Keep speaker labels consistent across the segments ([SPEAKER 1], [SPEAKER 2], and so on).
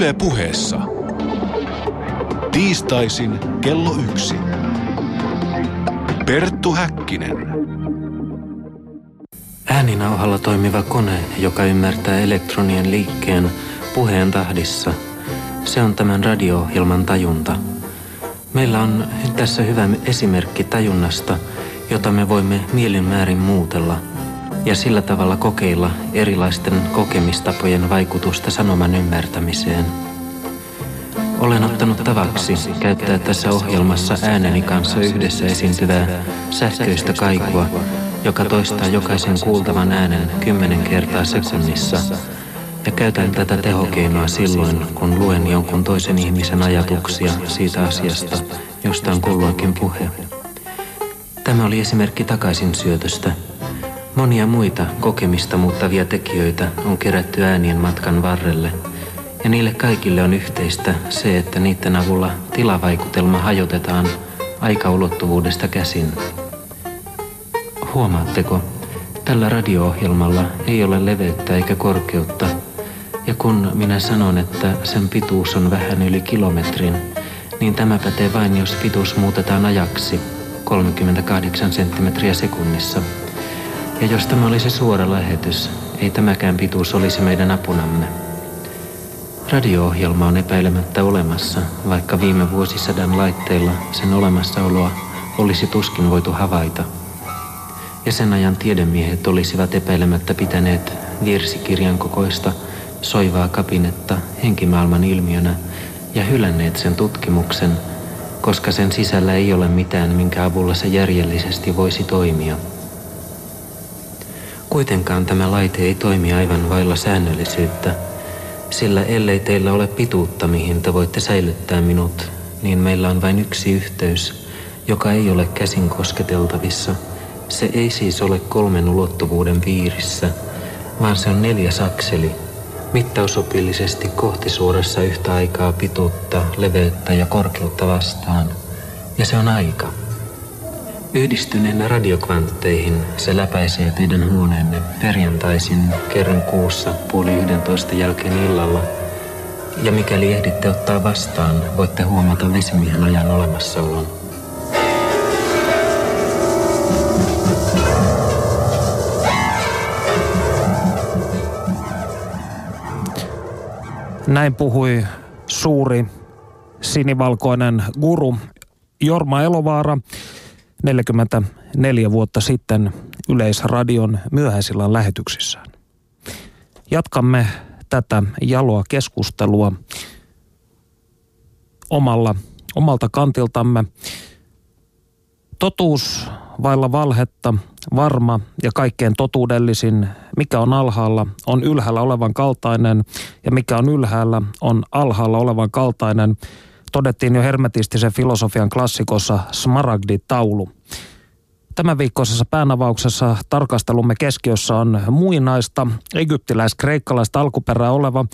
[SPEAKER 1] Yle puheessa. Tiistaisin kello yksi. Perttu Häkkinen.
[SPEAKER 2] Ääninauhalla toimiva kone, joka ymmärtää elektronien liikkeen puheen tahdissa. Se on tämän radio-ohjelman tajunta. Meillä on tässä hyvä esimerkki tajunnasta, jota me voimme mielinmäärin muutella ja sillä tavalla kokeilla erilaisten kokemistapojen vaikutusta sanoman ymmärtämiseen. Olen ottanut tavaksi käyttää tässä ohjelmassa ääneni kanssa yhdessä esiintyvää sähköistä kaikua, joka toistaa jokaisen kuultavan äänen kymmenen kertaa sekunnissa. Ja käytän tätä tehokeinoa silloin, kun luen jonkun toisen ihmisen ajatuksia siitä asiasta, josta on kulloinkin puhe. Tämä oli esimerkki takaisin syötöstä. Monia muita kokemista muuttavia tekijöitä on kerätty äänien matkan varrelle, ja niille kaikille on yhteistä se, että niiden avulla tilavaikutelma hajotetaan aikaulottuvuudesta käsin. Huomaatteko, tällä radio-ohjelmalla ei ole leveyttä eikä korkeutta, ja kun minä sanon, että sen pituus on vähän yli kilometrin, niin tämä pätee vain, jos pituus muutetaan ajaksi 38 senttimetriä sekunnissa. Ja jos tämä olisi suora lähetys, ei tämäkään pituus olisi meidän apunamme. Radio-ohjelma on epäilemättä olemassa, vaikka viime vuosisadan laitteilla sen olemassaoloa olisi tuskin voitu havaita. Ja sen ajan tiedemiehet olisivat epäilemättä pitäneet virsikirjan kokoista soivaa kapinetta henkimaailman ilmiönä ja hylänneet sen tutkimuksen, koska sen sisällä ei ole mitään, minkä avulla se järjellisesti voisi toimia. Kuitenkaan tämä laite ei toimi aivan vailla säännöllisyyttä, sillä ellei teillä ole pituutta, mihin te voitte säilyttää minut, niin meillä on vain yksi yhteys, joka ei ole käsin kosketeltavissa. Se ei siis ole kolmen ulottuvuuden piirissä, vaan se on neljäs akseli, mittausopillisesti kohtisuorassa yhtä aikaa pituutta, leveyttä ja korkeutta vastaan. Ja se on aika. Yhdistyneenä radiokvantteihin se läpäisee teidän huoneenne perjantaisin kerran kuussa puoli yhdentoista jälkeen illalla. Ja mikäli ehditte ottaa vastaan, voitte huomata vesimiehen ajan olemassaolon.
[SPEAKER 3] Näin puhui suuri sinivalkoinen guru Jorma Elovaara 44 vuotta sitten Yleisradion myöhäisillä lähetyksissään. Jatkamme tätä jaloa keskustelua omalla, omalta kantiltamme. Totuus vailla valhetta, varma ja kaikkein totuudellisin, mikä on alhaalla, on ylhäällä olevan kaltainen ja mikä on ylhäällä, on alhaalla olevan kaltainen, todettiin jo hermetistisen filosofian klassikossa Smaragdi-taulu. Tämän viikkoisessa päänavauksessa tarkastelumme keskiössä on muinaista, egyptiläis-kreikkalaista alkuperää oleva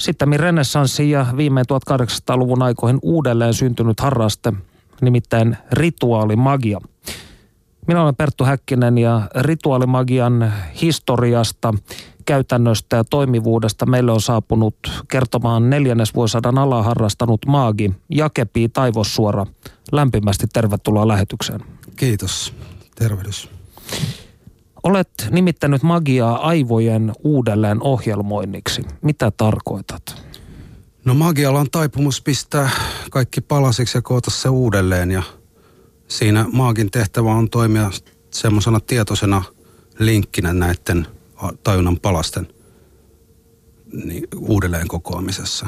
[SPEAKER 3] sitten renessanssi ja viimein 1800-luvun aikoihin uudelleen syntynyt harraste, nimittäin rituaalimagia – minä olen Perttu Häkkinen ja rituaalimagian historiasta, käytännöstä ja toimivuudesta meille on saapunut kertomaan neljännesvuosisadan alaa harrastanut maagi Jakepi Taivossuora. Lämpimästi tervetuloa lähetykseen.
[SPEAKER 4] Kiitos. Tervehdys.
[SPEAKER 3] Olet nimittänyt magiaa aivojen uudelleen ohjelmoinniksi. Mitä tarkoitat?
[SPEAKER 4] No magialla on taipumus pistää kaikki palasiksi ja koota se uudelleen ja – siinä maagin tehtävä on toimia semmoisena tietoisena linkkinä näiden tajunnan palasten niin uudelleen kokoamisessa.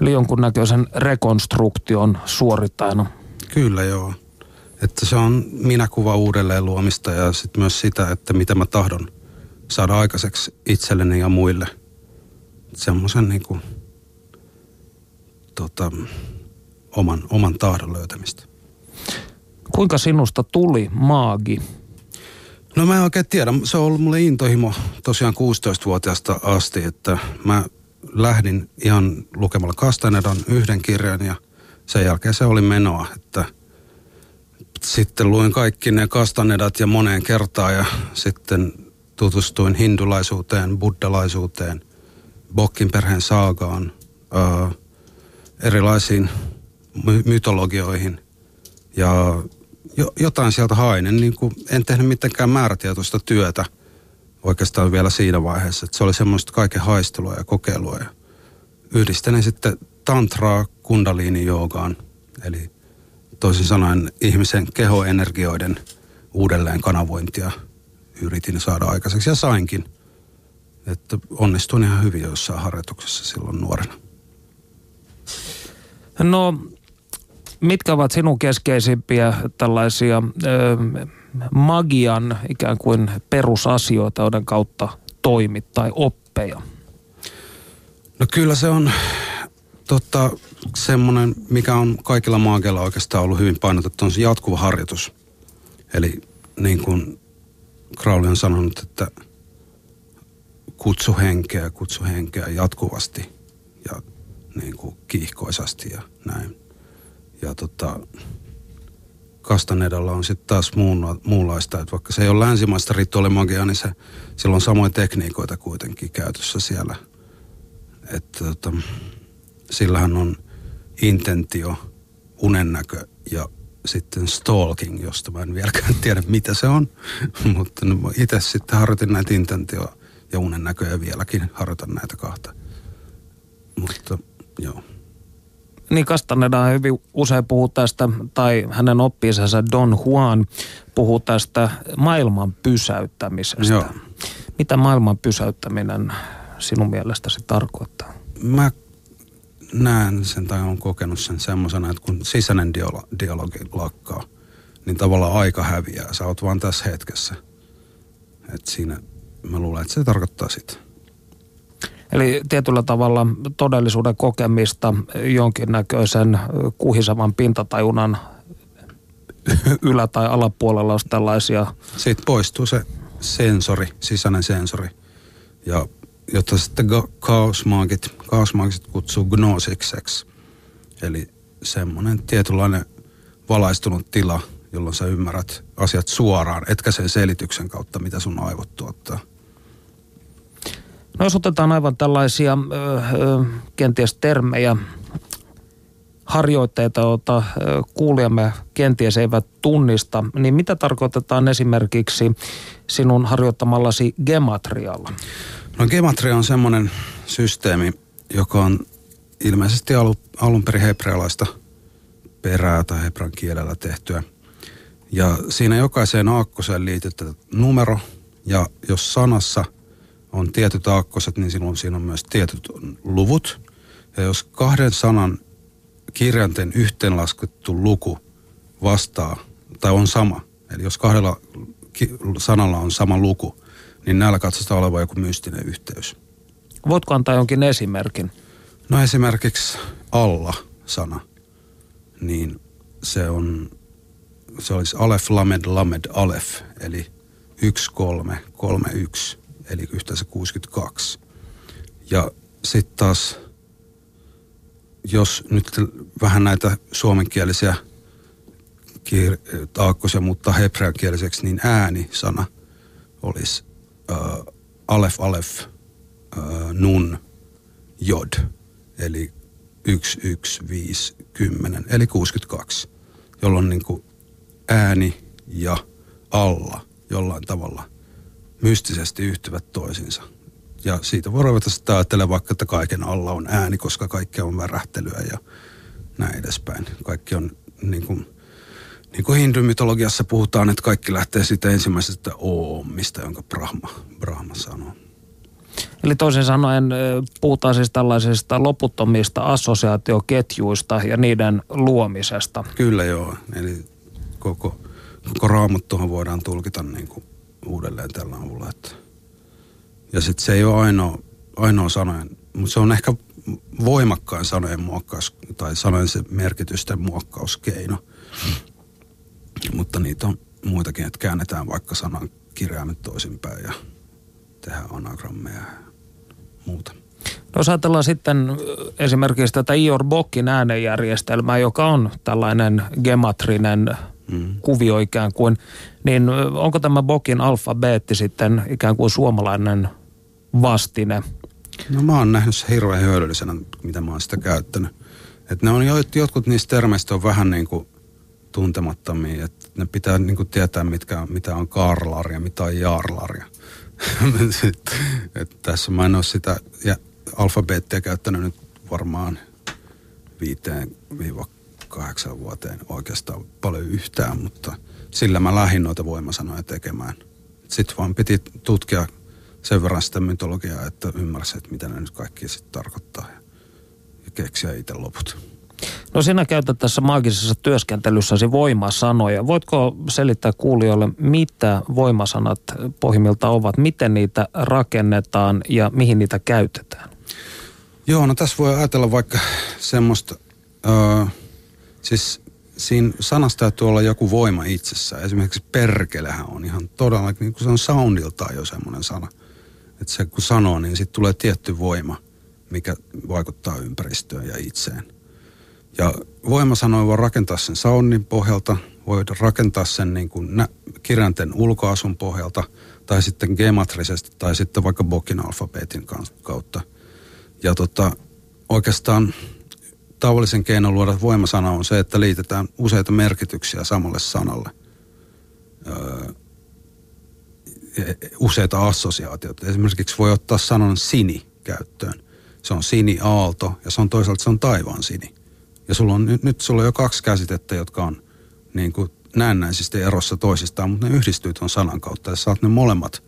[SPEAKER 3] Eli jonkunnäköisen rekonstruktion suorittajana.
[SPEAKER 4] Kyllä joo. Että se on minäkuva uudelleen luomista ja sitten myös sitä, että mitä mä tahdon saada aikaiseksi itselleni ja muille. Semmoisen niin kuin, tota, oman, oman tahdon löytämistä.
[SPEAKER 3] Kuinka sinusta tuli maagi?
[SPEAKER 4] No mä en oikein tiedä. Se on ollut mulle intohimo tosiaan 16-vuotiaasta asti, että mä lähdin ihan lukemalla Kastanedan yhden kirjan ja sen jälkeen se oli menoa, että sitten luin kaikki ne Kastanedat ja moneen kertaan ja sitten tutustuin hindulaisuuteen, buddalaisuuteen, Bokkin perheen saagaan, ää, erilaisiin my- mytologioihin ja jo, jotain sieltä hain. En, niin kuin, en tehnyt mitenkään määrätietoista työtä oikeastaan vielä siinä vaiheessa. Että se oli semmoista kaiken haistelua ja kokeilua. Ja yhdistelin sitten tantraa kundaliini joogaan, eli toisin sanoen ihmisen kehoenergioiden uudelleen kanavointia yritin saada aikaiseksi ja sainkin. Että onnistuin ihan hyvin jossain harjoituksessa silloin nuorena.
[SPEAKER 3] No, mitkä ovat sinun keskeisimpiä tällaisia ö, magian ikään kuin perusasioita, joiden kautta toimit tai oppeja?
[SPEAKER 4] No kyllä se on tota, semmoinen, mikä on kaikilla maakeilla oikeastaan ollut hyvin painotettu, on se jatkuva harjoitus. Eli niin kuin Crowley on sanonut, että kutsu henkeä, kutsu henkeä jatkuvasti ja niin kuin kiihkoisasti ja näin. Ja tota, Kastanedalla on sitten taas muun, muunlaista, että vaikka se ei ole länsimaista rituaalimagiaa, niin se, sillä on samoja tekniikoita kuitenkin käytössä siellä. Että tota, sillähän on intentio, unennäkö ja sitten stalking, josta mä en vieläkään tiedä mitä se on. Mutta itse sitten harjoitin näitä intentio ja unennäköjä vieläkin harjoitan näitä kahta. Mutta joo.
[SPEAKER 3] Niin Castaneda hyvin usein puhuu tästä, tai hänen oppisensa Don Juan puhuu tästä maailman pysäyttämisestä.
[SPEAKER 4] Joo.
[SPEAKER 3] Mitä maailman pysäyttäminen sinun mielestäsi tarkoittaa?
[SPEAKER 4] Mä näen sen tai olen kokenut sen semmoisena, että kun sisäinen dialogi, dialogi lakkaa, niin tavallaan aika häviää. Sä oot vaan tässä hetkessä. Et siinä mä luulen, että se tarkoittaa sitä.
[SPEAKER 3] Eli tietyllä tavalla todellisuuden kokemista jonkinnäköisen kuhisevan pintatajunnan ylä- tai alapuolella olisi tällaisia.
[SPEAKER 4] Siitä poistuu se sensori, sisäinen sensori. Ja jota sitten kaosmaagit, kaosmaagit kutsuu gnosikseksi. Eli semmoinen tietynlainen valaistunut tila, jolloin sä ymmärrät asiat suoraan, etkä sen selityksen kautta, mitä sun aivot tuottaa.
[SPEAKER 3] No jos otetaan aivan tällaisia ö, ö, kenties termejä, harjoitteita, joita kuulijamme kenties eivät tunnista, niin mitä tarkoitetaan esimerkiksi sinun harjoittamallasi gematrialla?
[SPEAKER 4] No gematria on semmoinen systeemi, joka on ilmeisesti alu, alun perin hebrealaista perää tai hebran kielellä tehtyä. Ja siinä jokaiseen aakkoseen liitetään numero, ja jos sanassa on tietyt aakkoset, niin silloin siinä on myös tietyt luvut. Ja jos kahden sanan kirjanten yhteenlaskettu luku vastaa, tai on sama, eli jos kahdella sanalla on sama luku, niin näillä katsotaan olevan joku mystinen yhteys.
[SPEAKER 3] Voitko antaa jonkin esimerkin?
[SPEAKER 4] No esimerkiksi alla-sana, niin se on, se olisi alef, lamed, lamed, alef, eli 1, 3, 3, 1, eli yhteensä 62. Ja sitten taas, jos nyt vähän näitä suomenkielisiä taakkosia muuttaa hebreankieliseksi, niin ääni-sana olisi äh, alef, alef, äh, nun, jod, eli 1, 1, 5, 10, eli 62, jolloin niin kuin ääni ja alla jollain tavalla mystisesti yhtyvät toisiinsa. Ja siitä voi ruveta sitä ajattelemaan vaikka, että kaiken alla on ääni, koska kaikki on värähtelyä ja näin edespäin. Kaikki on niin kuin, niin kuin hindumytologiassa puhutaan, että kaikki lähtee siitä ensimmäisestä oomista, jonka Brahma, Brahma sanoo.
[SPEAKER 3] Eli toisin sanoen puhutaan siis tällaisista loputtomista assosiaatioketjuista ja niiden luomisesta.
[SPEAKER 4] Kyllä joo, eli koko, koko raamattuhan voidaan tulkita niin kuin uudelleen tällä avulla. Että. Ja sitten se ei ole ainoa, ainoa sanojen, mutta se on ehkä voimakkain sanojen muokkaus tai sanojen se merkitysten muokkauskeino. Mutta niitä on muitakin, että käännetään vaikka sanan kirjaimet toisinpäin ja tehdään anagrammeja ja muuta.
[SPEAKER 3] No jos ajatellaan sitten esimerkiksi tätä Ior Bokkin äänenjärjestelmää, joka on tällainen gematrinen mm. kuvio ikään kuin, niin onko tämä Bokin alfabeetti sitten ikään kuin suomalainen vastine
[SPEAKER 4] No mä oon nähnyt se hirveän hyödyllisenä, mitä mä oon sitä käyttänyt. Et ne on jo, jotkut niistä termeistä on vähän niin kuin tuntemattomia, että ne pitää niin kuin tietää, mitkä, mitä on karlaria, mitä on jaarlaria. et tässä mä en ole sitä ja alfabeettia käyttänyt nyt varmaan viiteen viiva kahdeksan vuoteen oikeastaan paljon yhtään, mutta sillä mä lähdin noita voimasanoja tekemään. Sitten vaan piti tutkia sen verran sitä mytologiaa, että ymmärsi, että mitä ne nyt kaikki sitten tarkoittaa ja, ja keksiä itse loput.
[SPEAKER 3] No sinä käytät tässä maagisessa työskentelyssäsi voimasanoja. Voitko selittää kuulijoille, mitä voimasanat pohjimmilta ovat, miten niitä rakennetaan ja mihin niitä käytetään?
[SPEAKER 4] Joo, no tässä voi ajatella vaikka semmoista, öö, siis siinä sanasta täytyy olla joku voima itsessään. Esimerkiksi perkelehän on ihan todella, niin kuin se on soundiltaan jo semmoinen sana. Että se kun sanoo, niin sitten tulee tietty voima, mikä vaikuttaa ympäristöön ja itseen. Ja voimasanoja voi rakentaa sen soundin pohjalta, voi rakentaa sen niin kuin nä- kirjainten ulkoasun pohjalta, tai sitten gematrisesti, tai sitten vaikka Bokin alfabeetin kautta. Ja tota, oikeastaan tavallisen keinon luoda voimasana on se, että liitetään useita merkityksiä samalle sanalle. Öö, useita assosiaatioita. Esimerkiksi voi ottaa sanan sini käyttöön. Se on sini aalto ja se on toisaalta se on taivaan sini. Ja sulla on, nyt, nyt sulla on jo kaksi käsitettä, jotka on niin kuin näennäisesti erossa toisistaan, mutta ne yhdistyy tuon sanan kautta ja saat ne molemmat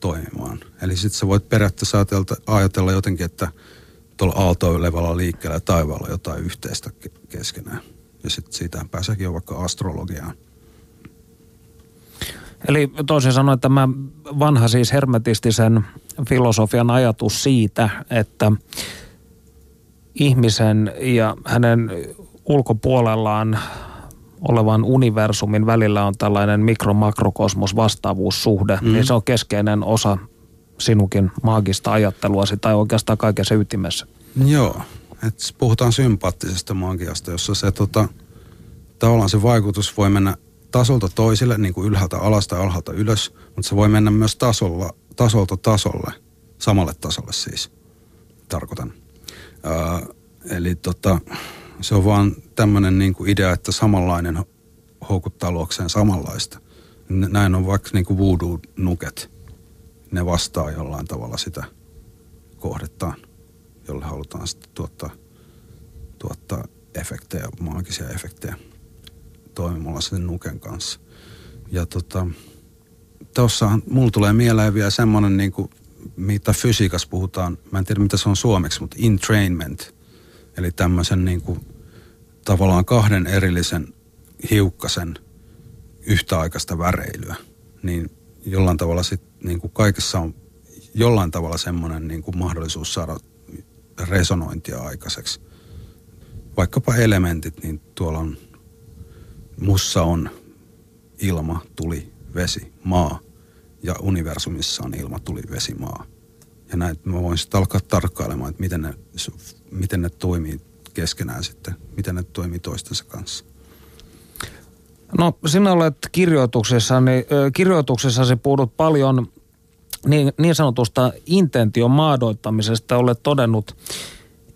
[SPEAKER 4] toimimaan. Eli sitten sä voit periaatteessa ajatella, ajatella jotenkin, että tuolla aaltoilevalla liikkeellä taivaalla jotain yhteistä keskenään. Ja sitten siitä pääseekin jo vaikka astrologiaan.
[SPEAKER 3] Eli toisin sanoen tämä vanha siis hermetistisen filosofian ajatus siitä, että ihmisen ja hänen ulkopuolellaan olevan universumin välillä on tällainen mikro-makrokosmos vastaavuussuhde, mm. niin se on keskeinen osa sinunkin maagista ajatteluasi tai oikeastaan kaikessa ytimessä.
[SPEAKER 4] Joo, että puhutaan sympaattisesta magiasta, jossa se tota, tavallaan se vaikutus voi mennä tasolta toisille, niin kuin ylhäältä alas tai alhaalta ylös, mutta se voi mennä myös tasolla, tasolta tasolle, samalle tasolle siis, tarkoitan. Ää, eli tota, se on vaan tämmöinen niin kuin idea, että samanlainen houkuttaa luokseen samanlaista. Näin on vaikka niin kuin voodoo-nuket. Ne vastaa jollain tavalla sitä kohdettaan, jolle halutaan sitten tuottaa, tuottaa efektejä, maagisia efektejä toimimalla sen nuken kanssa. Ja tota, tuossa mulla tulee mieleen vielä semmoinen, niin kuin, mitä fysiikassa puhutaan, mä en tiedä mitä se on suomeksi, mutta entrainment. Eli tämmöisen niin kuin, tavallaan kahden erillisen hiukkasen yhtäaikaista väreilyä. Niin jollain tavalla sit, niin kuin kaikessa on jollain tavalla semmoinen niin kuin mahdollisuus saada resonointia aikaiseksi. Vaikkapa elementit, niin tuolla on mussa on ilma, tuli, vesi, maa ja universumissa on ilma, tuli, vesi, maa. Ja näin mä voin sitten alkaa tarkkailemaan, että miten ne, miten ne toimii keskenään sitten, miten ne toimii toistensa kanssa.
[SPEAKER 3] No sinä olet kirjoituksessasi, kirjoituksessasi puhunut paljon niin, niin sanotusta intention maadoittamisesta. Olet todennut,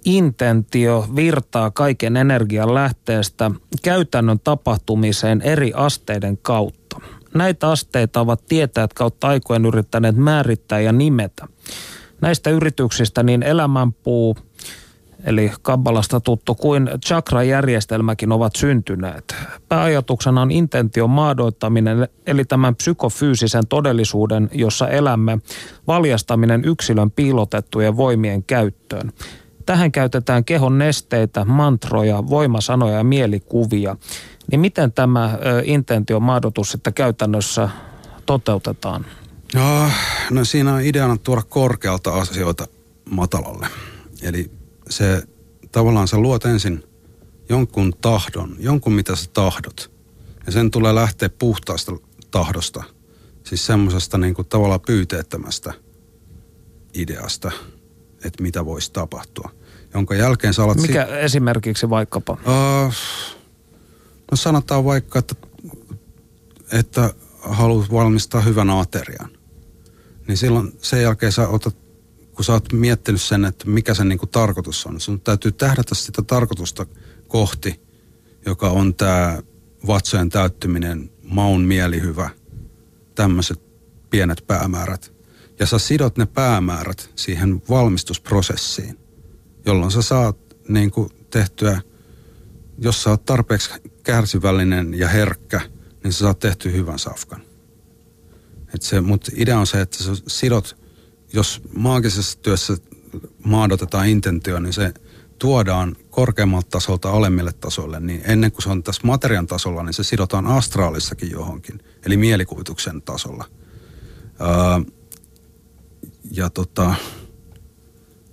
[SPEAKER 3] intentio virtaa kaiken energian lähteestä käytännön tapahtumiseen eri asteiden kautta. Näitä asteita ovat tietäjät kautta aikojen yrittäneet määrittää ja nimetä. Näistä yrityksistä niin elämänpuu, eli kabbalasta tuttu, kuin chakra-järjestelmäkin ovat syntyneet. Pääajatuksena on intention maadoittaminen, eli tämän psykofyysisen todellisuuden, jossa elämme, valjastaminen yksilön piilotettujen voimien käyttöön. Tähän käytetään kehon nesteitä, mantroja, voimasanoja ja mielikuvia. Niin miten tämä intentio maadotus sitten käytännössä toteutetaan?
[SPEAKER 4] No, no siinä on ideana tuoda korkealta asioita matalalle. Eli se tavallaan sä luot ensin jonkun tahdon, jonkun mitä sä tahdot. Ja sen tulee lähteä puhtaasta tahdosta. Siis semmoisesta niin kuin tavallaan pyyteettömästä ideasta, että mitä voisi tapahtua jonka jälkeen sä alat...
[SPEAKER 3] Mikä si- esimerkiksi vaikkapa? Uh,
[SPEAKER 4] no sanotaan vaikka, että, että haluat valmistaa hyvän aterian. Niin silloin sen jälkeen sä otat kun sä oot miettinyt sen, että mikä sen niin kuin tarkoitus on, sun täytyy tähdätä sitä tarkoitusta kohti, joka on tämä vatsojen täyttyminen, maun mielihyvä, tämmöiset pienet päämäärät. Ja sä sidot ne päämäärät siihen valmistusprosessiin, jolloin sä saat niin kuin tehtyä, jos sä oot tarpeeksi kärsivällinen ja herkkä, niin sä saat tehtyä hyvän safkan. Mutta idea on se, että sä sidot, jos maagisessa työssä maadotetaan intentio, niin se tuodaan korkeammalta tasolta alemmille tasoille, niin ennen kuin se on tässä materian tasolla, niin se sidotaan astraalissakin johonkin, eli mielikuvituksen tasolla. Öö, ja tota,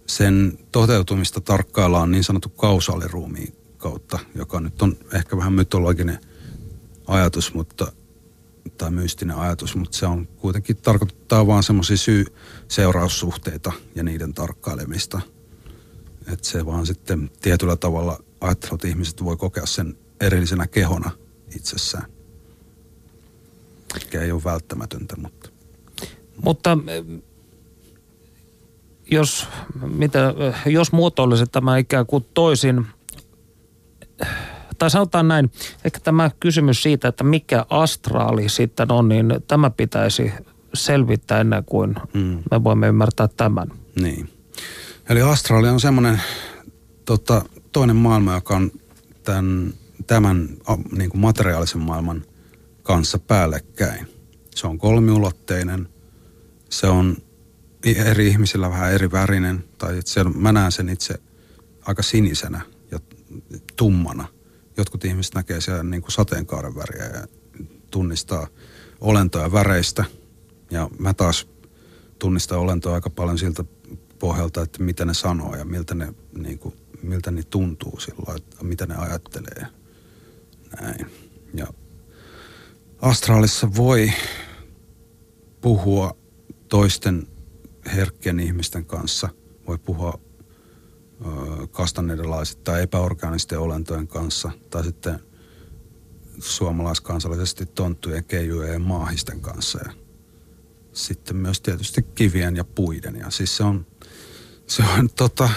[SPEAKER 4] sen toteutumista tarkkaillaan niin sanottu kausaaliruumiin kautta, joka nyt on ehkä vähän mytologinen ajatus, mutta tai mystinen ajatus, mutta se on kuitenkin tarkoittaa vaan semmoisia syy-seuraussuhteita ja niiden tarkkailemista. Että se vaan sitten tietyllä tavalla ajattelut ihmiset voi kokea sen erillisenä kehona itsessään. Mikä ei ole välttämätöntä, mutta...
[SPEAKER 3] Mutta jos, mitä, jos muotoilisit tämä ikään kuin toisin, tai sanotaan näin, ehkä tämä kysymys siitä, että mikä astraali sitten on, niin tämä pitäisi selvittää ennen kuin mm. me voimme ymmärtää tämän.
[SPEAKER 4] Niin. Eli astraali on semmoinen tota, toinen maailma, joka on tämän, tämän niin kuin materiaalisen maailman kanssa päällekkäin. Se on kolmiulotteinen, se on eri ihmisillä vähän eri värinen, tai siellä, mä näen sen itse aika sinisenä ja tummana. Jotkut ihmiset näkee siellä niin kuin sateenkaaren väriä ja tunnistaa olentoja väreistä. Ja mä taas tunnistan olentoja aika paljon siltä pohjalta, että mitä ne sanoo ja miltä ne, niin kuin, miltä ne tuntuu silloin, että mitä ne ajattelee. Näin. Ja astraalissa voi puhua toisten herkkien ihmisten kanssa. Voi puhua kastanedelaisista tai epäorgaanisten olentojen kanssa. Tai sitten suomalaiskansallisesti tonttujen, keijujen ja maahisten kanssa. Ja sitten myös tietysti kivien ja puiden. Ja siis se on, se on tota,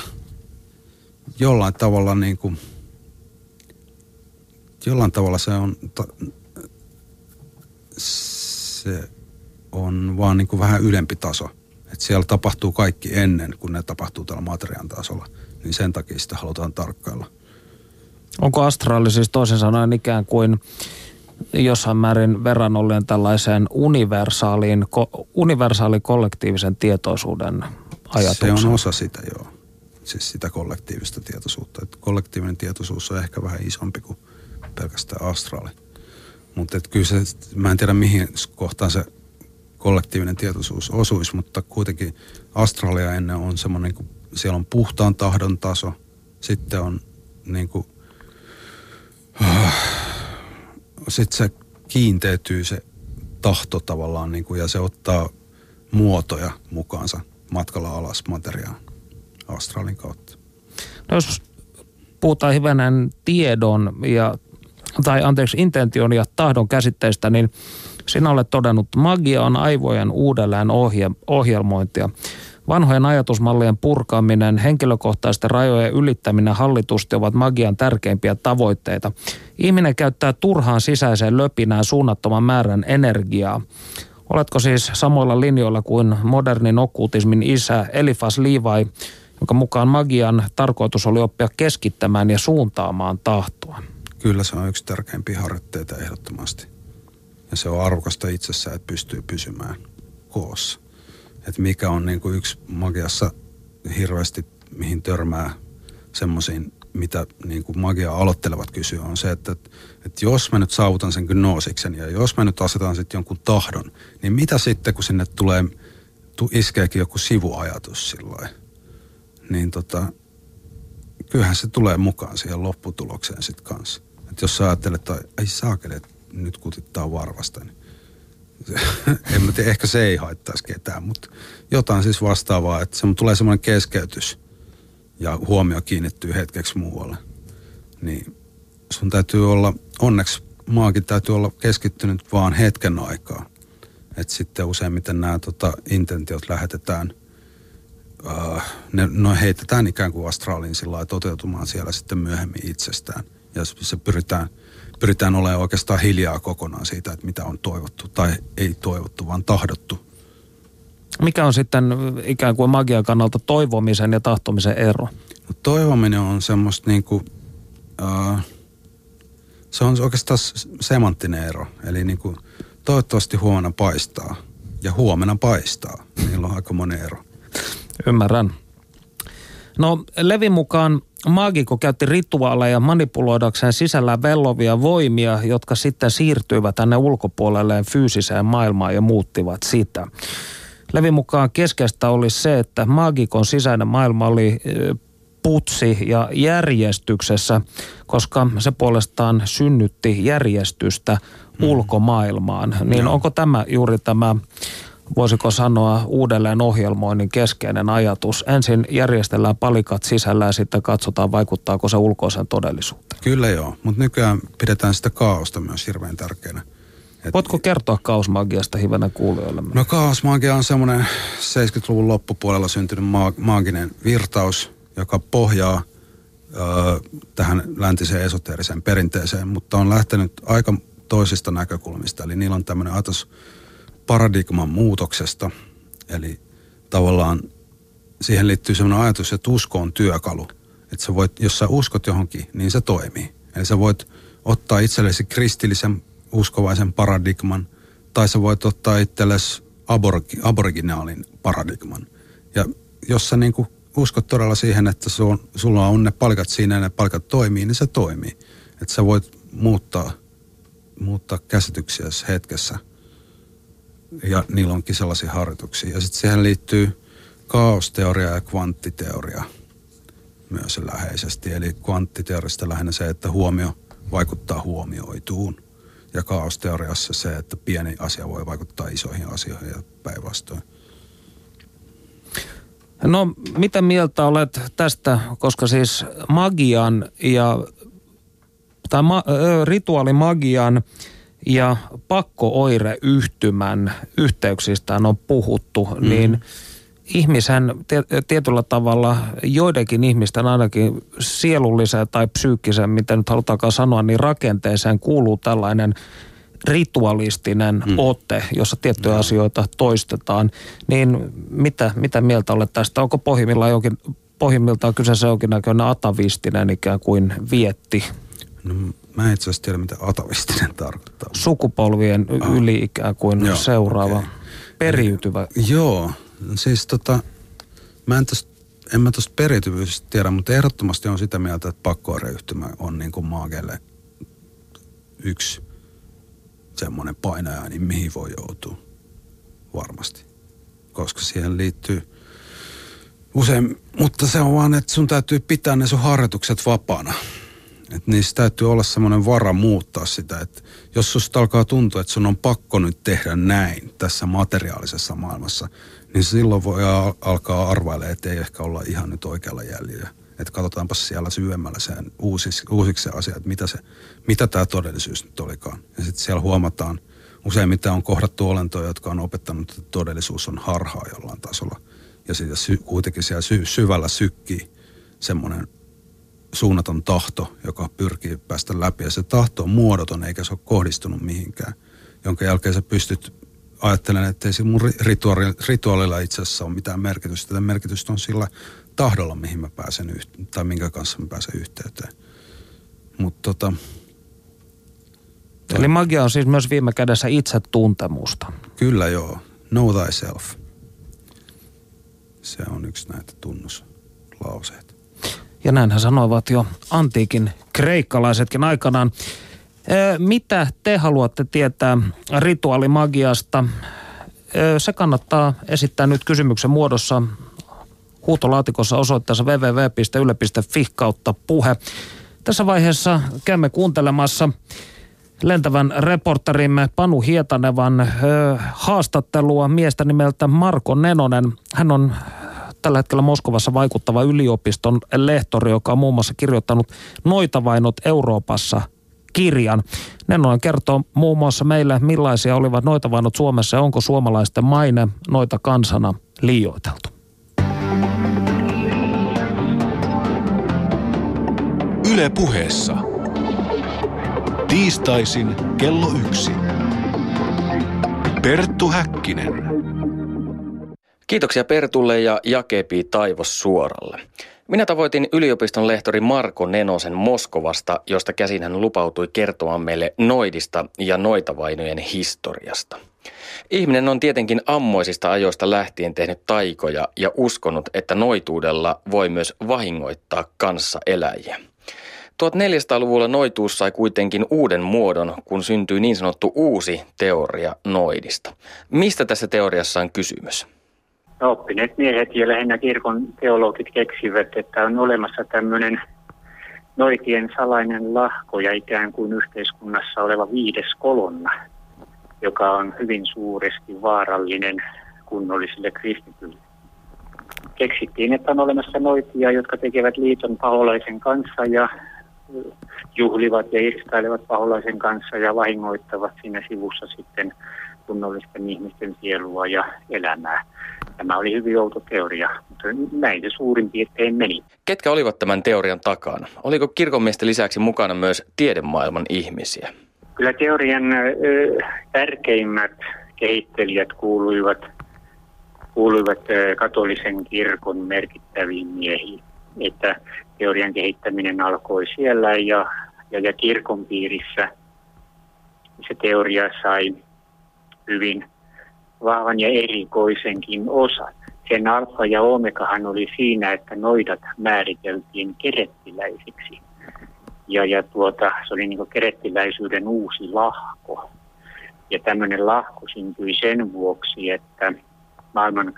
[SPEAKER 4] jollain tavalla niin kuin, jollain tavalla se on, ta, se on vaan niin kuin vähän ylempi taso että siellä tapahtuu kaikki ennen kuin ne tapahtuu tällä materiaan tasolla. Niin sen takia sitä halutaan tarkkailla.
[SPEAKER 3] Onko astraali siis toisin sanoen ikään kuin jossain määrin verrannollinen tällaiseen universaaliin, universaali kollektiivisen tietoisuuden ajatuksen?
[SPEAKER 4] Se on osa sitä, joo. Siis sitä kollektiivista tietoisuutta. Et kollektiivinen tietoisuus on ehkä vähän isompi kuin pelkästään astraali. Mutta kyllä se, mä en tiedä mihin kohtaan se kollektiivinen tietoisuus osuisi, mutta kuitenkin astralia ennen on semmoinen, niin siellä on puhtaan tahdon taso, sitten on niin kuin, äh, sitten se kiinteytyy se tahto tavallaan niin kuin, ja se ottaa muotoja mukaansa matkalla alas materiaan astraalin kautta.
[SPEAKER 3] No jos puhutaan hivenen tiedon ja, tai anteeksi, intention ja tahdon käsitteistä, niin sinä olet todennut, magia on aivojen uudelleen ohje- ohjelmointia. Vanhojen ajatusmallien purkaminen, henkilökohtaisten rajojen ylittäminen hallitusti ovat magian tärkeimpiä tavoitteita. Ihminen käyttää turhaan sisäiseen löpinään suunnattoman määrän energiaa. Oletko siis samoilla linjoilla kuin modernin okkultismin isä Elifas Levi, jonka mukaan magian tarkoitus oli oppia keskittämään ja suuntaamaan tahtoa?
[SPEAKER 4] Kyllä se on yksi tärkeimpiä harjoitteita ehdottomasti. Ja se on arvokasta itsessään, että pystyy pysymään koossa. Että mikä on niin kuin yksi magiassa hirveästi, mihin törmää semmoisiin, mitä niin kuin magia aloittelevat kysyä, on se, että, että jos mä nyt saavutan sen gnoosiksen ja jos mä nyt asetan sitten jonkun tahdon, niin mitä sitten, kun sinne tulee, iskeekin joku sivuajatus silloin, niin tota, kyllähän se tulee mukaan siihen lopputulokseen sitten kanssa. Että jos sä ajattelet, että ei saakeli, että nyt kutittaa varvasta. Niin en mä tiedä, ehkä se ei haittaisi ketään, mutta jotain siis vastaavaa, että se tulee semmoinen keskeytys ja huomio kiinnittyy hetkeksi muualle. Niin sun täytyy olla, onneksi maakin täytyy olla keskittynyt vaan hetken aikaa. Että sitten useimmiten nämä tota, intentiot lähetetään äh, ne, ne heitetään ikään kuin astraaliin sillä toteutumaan siellä sitten myöhemmin itsestään. Ja se pyritään, pyritään olemaan oikeastaan hiljaa kokonaan siitä, että mitä on toivottu tai ei toivottu, vaan tahdottu.
[SPEAKER 3] Mikä on sitten ikään kuin magian kannalta toivomisen ja tahtomisen ero?
[SPEAKER 4] No, toivominen on semmoista niin kuin, äh, se on oikeastaan semanttinen ero. Eli niin kuin, toivottavasti huomenna paistaa ja huomenna paistaa. Niillä on aika monen ero.
[SPEAKER 3] Ymmärrän. No Levin mukaan maagiko käytti rituaaleja manipuloidakseen sisällään vellovia voimia, jotka sitten siirtyivät tänne ulkopuolelleen fyysiseen maailmaan ja muuttivat sitä. Levin mukaan keskeistä oli se, että maagikon sisäinen maailma oli putsi ja järjestyksessä, koska se puolestaan synnytti järjestystä mm. ulkomaailmaan. Niin no. onko tämä juuri tämä voisiko sanoa uudelleen ohjelmoinnin keskeinen ajatus. Ensin järjestellään palikat sisällä ja sitten katsotaan, vaikuttaako se ulkoisen todellisuuteen.
[SPEAKER 4] Kyllä joo, mutta nykyään pidetään sitä kaaosta myös hirveän tärkeänä.
[SPEAKER 3] Et... Voitko kertoa kaosmagiasta hivenen kuulijoille?
[SPEAKER 4] No kaosmagia on semmoinen 70-luvun loppupuolella syntynyt ma- maaginen virtaus, joka pohjaa ö, tähän läntiseen esoteeriseen perinteeseen, mutta on lähtenyt aika toisista näkökulmista. Eli niillä on tämmöinen ajatus paradigman muutoksesta. Eli tavallaan siihen liittyy sellainen ajatus, että usko on työkalu. Että sä voit, jos sä uskot johonkin, niin se toimii. Eli sä voit ottaa itsellesi kristillisen uskovaisen paradigman, tai sä voit ottaa itsellesi aborgi, aboriginaalin paradigman. Ja jos sä niin uskot todella siihen, että sun, sulla on ne palkat siinä ja ne palkat toimii, niin se toimii. Että sä voit muuttaa, muuttaa käsityksiä hetkessä – ja niillä onkin sellaisia harjoituksia. Ja sitten siihen liittyy kaosteoria ja kvanttiteoria myös läheisesti. Eli kvanttiteoriasta lähinnä se, että huomio vaikuttaa huomioituun. Ja kaosteoriassa se, että pieni asia voi vaikuttaa isoihin asioihin ja päinvastoin.
[SPEAKER 3] No, mitä mieltä olet tästä, koska siis magian ja, tai ma, rituaalimagian ja pakkooireyhtymän yhteyksistä on puhuttu, mm. niin ihmisen tietyllä tavalla joidenkin ihmisten ainakin sielulliseen tai psyykkiseen, mitä nyt halutaankaan sanoa, niin rakenteeseen kuuluu tällainen ritualistinen mm. ote, jossa tiettyjä no. asioita toistetaan. Niin mitä, mitä mieltä olet tästä? Onko pohjimmiltaan, jokin, pohjimmiltaan kyseessä jonkinnäköinen atavistinen ikään kuin vietti?
[SPEAKER 4] No Mä en itse asiassa tiedä, mitä atavistinen tarkoittaa.
[SPEAKER 3] Sukupolvien ah. yli ikään kuin Joo, seuraava, okay. periytyvä.
[SPEAKER 4] Joo, siis tota, mä en tosta, en mä tuosta periytyvyydestä tiedä, mutta ehdottomasti on sitä mieltä, että pakkoareyhtymä on niin kuin maagelle yksi semmoinen painaja, niin mihin voi joutua varmasti. Koska siihen liittyy usein, mutta se on vaan, että sun täytyy pitää ne sun harjoitukset vapaana. Että niissä täytyy olla semmoinen vara muuttaa sitä, että jos susta alkaa tuntua, että sun on pakko nyt tehdä näin tässä materiaalisessa maailmassa, niin silloin voi alkaa arvailla, että ei ehkä olla ihan nyt oikealla jäljellä. Että katsotaanpa siellä syvemmällä sen uusiksi, uusiksi se asia, että mitä, se, mitä tämä todellisuus nyt olikaan. Ja sitten siellä huomataan, useimmiten on kohdattu olentoja, jotka on opettanut, että todellisuus on harhaa jollain tasolla. Ja sy, kuitenkin siellä sy, syvällä sykkii semmoinen suunnaton tahto, joka pyrkii päästä läpi. Ja se tahto on muodoton eikä se ole kohdistunut mihinkään. Jonka jälkeen sä pystyt ajattelemaan, että ei se mun rituaali, rituaalilla itse asiassa ole mitään merkitystä. Tätä merkitystä on sillä tahdolla, mihin mä pääsen yhteen, tai minkä kanssa mä pääsen yhteyteen. Mutta tota,
[SPEAKER 3] Eli magia on siis myös viime kädessä itsetuntemusta.
[SPEAKER 4] Kyllä joo. Know thyself. Se on yksi näitä tunnuslauseita.
[SPEAKER 3] Ja näinhän sanoivat jo antiikin kreikkalaisetkin aikanaan. Mitä te haluatte tietää rituaalimagiasta? Se kannattaa esittää nyt kysymyksen muodossa huutolaatikossa osoitteessa www.yle.fi kautta puhe. Tässä vaiheessa käymme kuuntelemassa lentävän reporterimme Panu Hietanevan haastattelua miestä nimeltä Marko Nenonen. Hän on tällä hetkellä Moskovassa vaikuttava yliopiston lehtori, joka on muun muassa kirjoittanut Noita vainot Euroopassa kirjan. Nennonen kertoo muun muassa meille, millaisia olivat noita vainot Suomessa ja onko suomalaisten maine noita kansana liioiteltu.
[SPEAKER 1] Yle puheessa. Tiistaisin kello yksi. Perttu Häkkinen.
[SPEAKER 5] Kiitoksia Pertulle ja Jakepi Taivos Suoralle. Minä tavoitin yliopiston lehtori Marko Nenosen Moskovasta, josta käsin hän lupautui kertomaan meille noidista ja noitavainojen historiasta. Ihminen on tietenkin ammoisista ajoista lähtien tehnyt taikoja ja uskonut, että noituudella voi myös vahingoittaa kanssa eläjiä. 1400-luvulla noituus sai kuitenkin uuden muodon, kun syntyi niin sanottu uusi teoria noidista. Mistä tässä teoriassa on kysymys?
[SPEAKER 6] Oppineet miehet ja lähinnä kirkon teologit keksivät, että on olemassa tämmöinen noitien salainen lahko ja ikään kuin yhteiskunnassa oleva viides kolonna, joka on hyvin suuresti vaarallinen kunnollisille kristityille. Keksittiin, että on olemassa noitia, jotka tekevät liiton paholaisen kanssa ja juhlivat ja irstailevat paholaisen kanssa ja vahingoittavat siinä sivussa sitten kunnollisten ihmisten sielua ja elämää. Tämä oli hyvin outo teoria, mutta näin se suurin piirtein meni.
[SPEAKER 5] Ketkä olivat tämän teorian takana? Oliko kirkonmiesten lisäksi mukana myös tiedemaailman ihmisiä?
[SPEAKER 6] Kyllä teorian ö, tärkeimmät kehittelijät kuuluivat, kuuluivat ö, katolisen kirkon merkittäviin miehiin. Että teorian kehittäminen alkoi siellä ja, ja, ja kirkon piirissä se teoria sai hyvin vahvan ja erikoisenkin osan. Sen alfa ja omegahan oli siinä, että noidat määriteltiin kerettiläisiksi. Ja, ja tuota, se oli niin kerettiläisyyden uusi lahko. Ja tämmöinen lahko syntyi sen vuoksi, että maailman,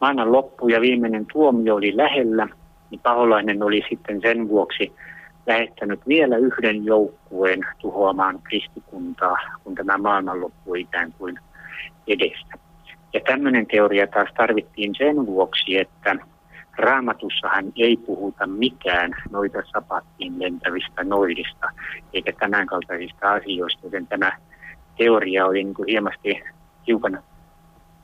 [SPEAKER 6] maailman loppu ja viimeinen tuomio oli lähellä, niin paholainen oli sitten sen vuoksi lähettänyt vielä yhden joukkueen tuhoamaan kristikuntaa, kun tämä maailmanloppu ikään kuin edestä. Ja tämmöinen teoria taas tarvittiin sen vuoksi, että raamatussahan ei puhuta mitään noita sapattiin lentävistä noidista, eikä tämänkaltaisista asioista, joten tämä teoria oli niin kuin hienosti hiukan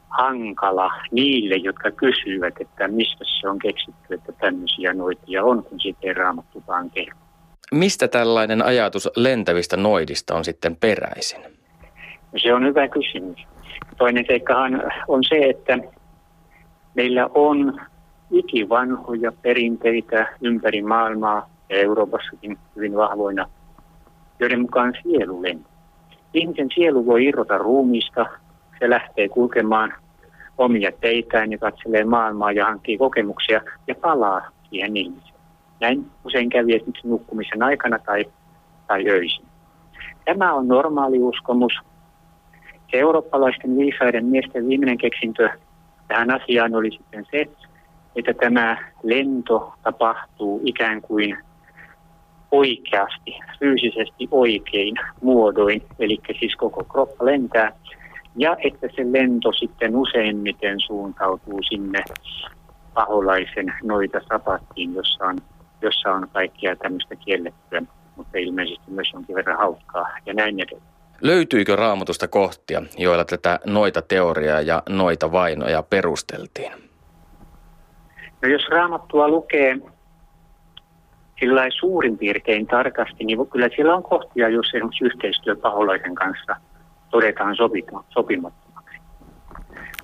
[SPEAKER 6] hankala niille, jotka kysyivät, että mistä se on keksitty, että tämmöisiä noitia on, kun siitä ei raamattukaan kerro.
[SPEAKER 5] Mistä tällainen ajatus lentävistä noidista on sitten peräisin?
[SPEAKER 6] Se on hyvä kysymys. Toinen seikkahan on se, että meillä on ikivanhoja perinteitä ympäri maailmaa ja Euroopassakin hyvin vahvoina, joiden mukaan sielu lentää. Ihmisen sielu voi irrota ruumiista, se lähtee kulkemaan omia teitään ja katselee maailmaa ja hankkii kokemuksia ja palaa siihen ihmiseen. Näin usein kävi esimerkiksi nukkumisen aikana tai, tai öisin. Tämä on normaali uskomus, se eurooppalaisten viisaiden miesten viimeinen keksintö tähän asiaan oli sitten se, että tämä lento tapahtuu ikään kuin oikeasti, fyysisesti oikein muodoin, eli siis koko kroppa lentää, ja että se lento sitten useimmiten suuntautuu sinne paholaisen noita sapattiin, jossa on, jossa on kaikkia tämmöistä kiellettyä, mutta ilmeisesti myös jonkin verran hauskaa ja näin edelleen.
[SPEAKER 5] Löytyykö raamatusta kohtia, joilla tätä noita teoriaa ja noita vainoja perusteltiin?
[SPEAKER 6] No jos raamattua lukee sillä suurin piirtein tarkasti, niin kyllä siellä on kohtia, jos esimerkiksi yhteistyö paholaisen kanssa todetaan sopimattomaksi.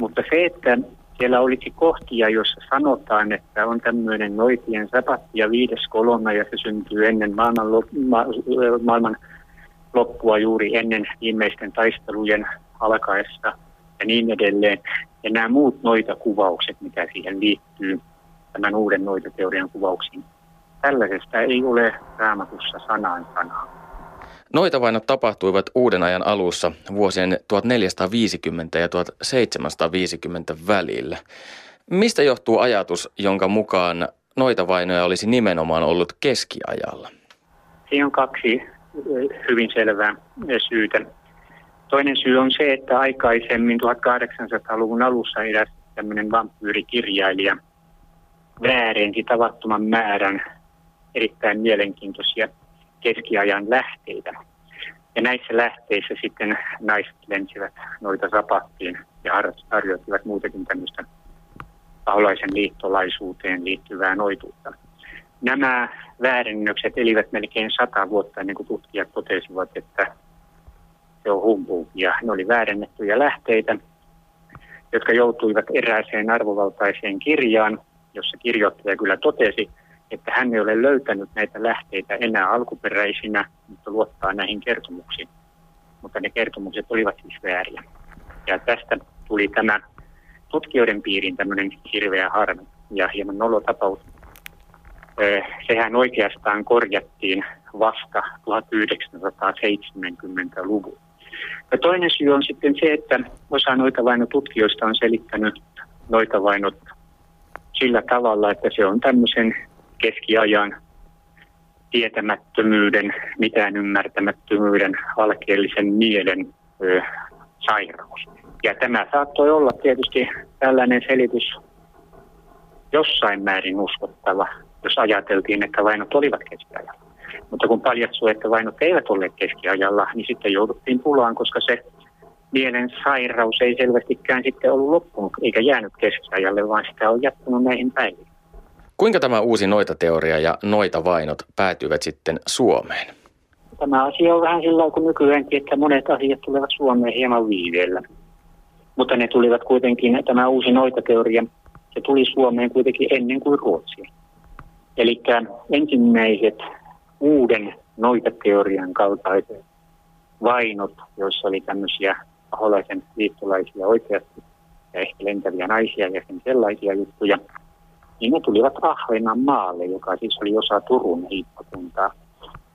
[SPEAKER 6] Mutta se, että siellä olisi kohtia, joissa sanotaan, että on tämmöinen noitien sapatti ja viides kolonna ja se syntyy ennen maailman, ma- maailman loppua juuri ennen viimeisten taistelujen alkaessa ja niin edelleen. Ja nämä muut noita kuvaukset, mitä siihen liittyy, tämän uuden noitateorian kuvauksiin, tällaisesta ei ole raamatussa sanaan sanaa.
[SPEAKER 5] Noitavainot tapahtuivat uuden ajan alussa vuosien 1450 ja 1750 välillä. Mistä johtuu ajatus, jonka mukaan noitavainoja olisi nimenomaan ollut keskiajalla?
[SPEAKER 6] Siinä on kaksi hyvin selvää syytä. Toinen syy on se, että aikaisemmin 1800-luvun alussa eräs tämmöinen vampyyrikirjailija väärensi tavattoman määrän erittäin mielenkiintoisia keskiajan lähteitä. Ja näissä lähteissä sitten naiset lensivät noita sapattiin ja harjoittivat muutakin tämmöistä paholaisen liittolaisuuteen liittyvää noituutta. nämä väärennökset elivät melkein sata vuotta ennen kuin tutkijat totesivat, että se on humpuukia. Ne oli väärennettyjä lähteitä, jotka joutuivat erääseen arvovaltaiseen kirjaan, jossa kirjoittaja kyllä totesi, että hän ei ole löytänyt näitä lähteitä enää alkuperäisinä, mutta luottaa näihin kertomuksiin. Mutta ne kertomukset olivat siis vääriä. Ja tästä tuli tämä tutkijoiden piiriin tämmöinen hirveä harmi ja hieman nolotapaus. Sehän oikeastaan korjattiin vasta 1970-luvun. Ja toinen syy on sitten se, että osa noita vainotutkijoista on selittänyt noita vainot sillä tavalla, että se on tämmöisen keskiajan tietämättömyyden, mitään ymmärtämättömyyden, alkeellisen mielen ö, sairaus. Ja tämä saattoi olla tietysti tällainen selitys jossain määrin uskottava, jos ajateltiin, että vainot olivat keskiajalla. Mutta kun paljastui, että vainot eivät olleet keskiajalla, niin sitten jouduttiin pulaan, koska se mielen sairaus ei selvästikään sitten ollut loppunut eikä jäänyt keskiajalle, vaan sitä on jatkunut näihin päiviin.
[SPEAKER 5] Kuinka tämä uusi noita-teoria ja noita-vainot päätyivät sitten Suomeen?
[SPEAKER 6] Tämä asia on vähän sillä kuin nykyäänkin, että monet asiat tulevat Suomeen hieman viiveellä. Mutta ne tulivat kuitenkin, tämä uusi noita-teoria, se tuli Suomeen kuitenkin ennen kuin Ruotsi. Eli ensimmäiset uuden noita-teorian kaltaiset vainot, joissa oli tämmöisiä paholaisen liittolaisia oikeasti ja ehkä lentäviä naisia ja sen sellaisia juttuja, niin ne tulivat Ahvenan maalle, joka siis oli osa Turun hiippakuntaa.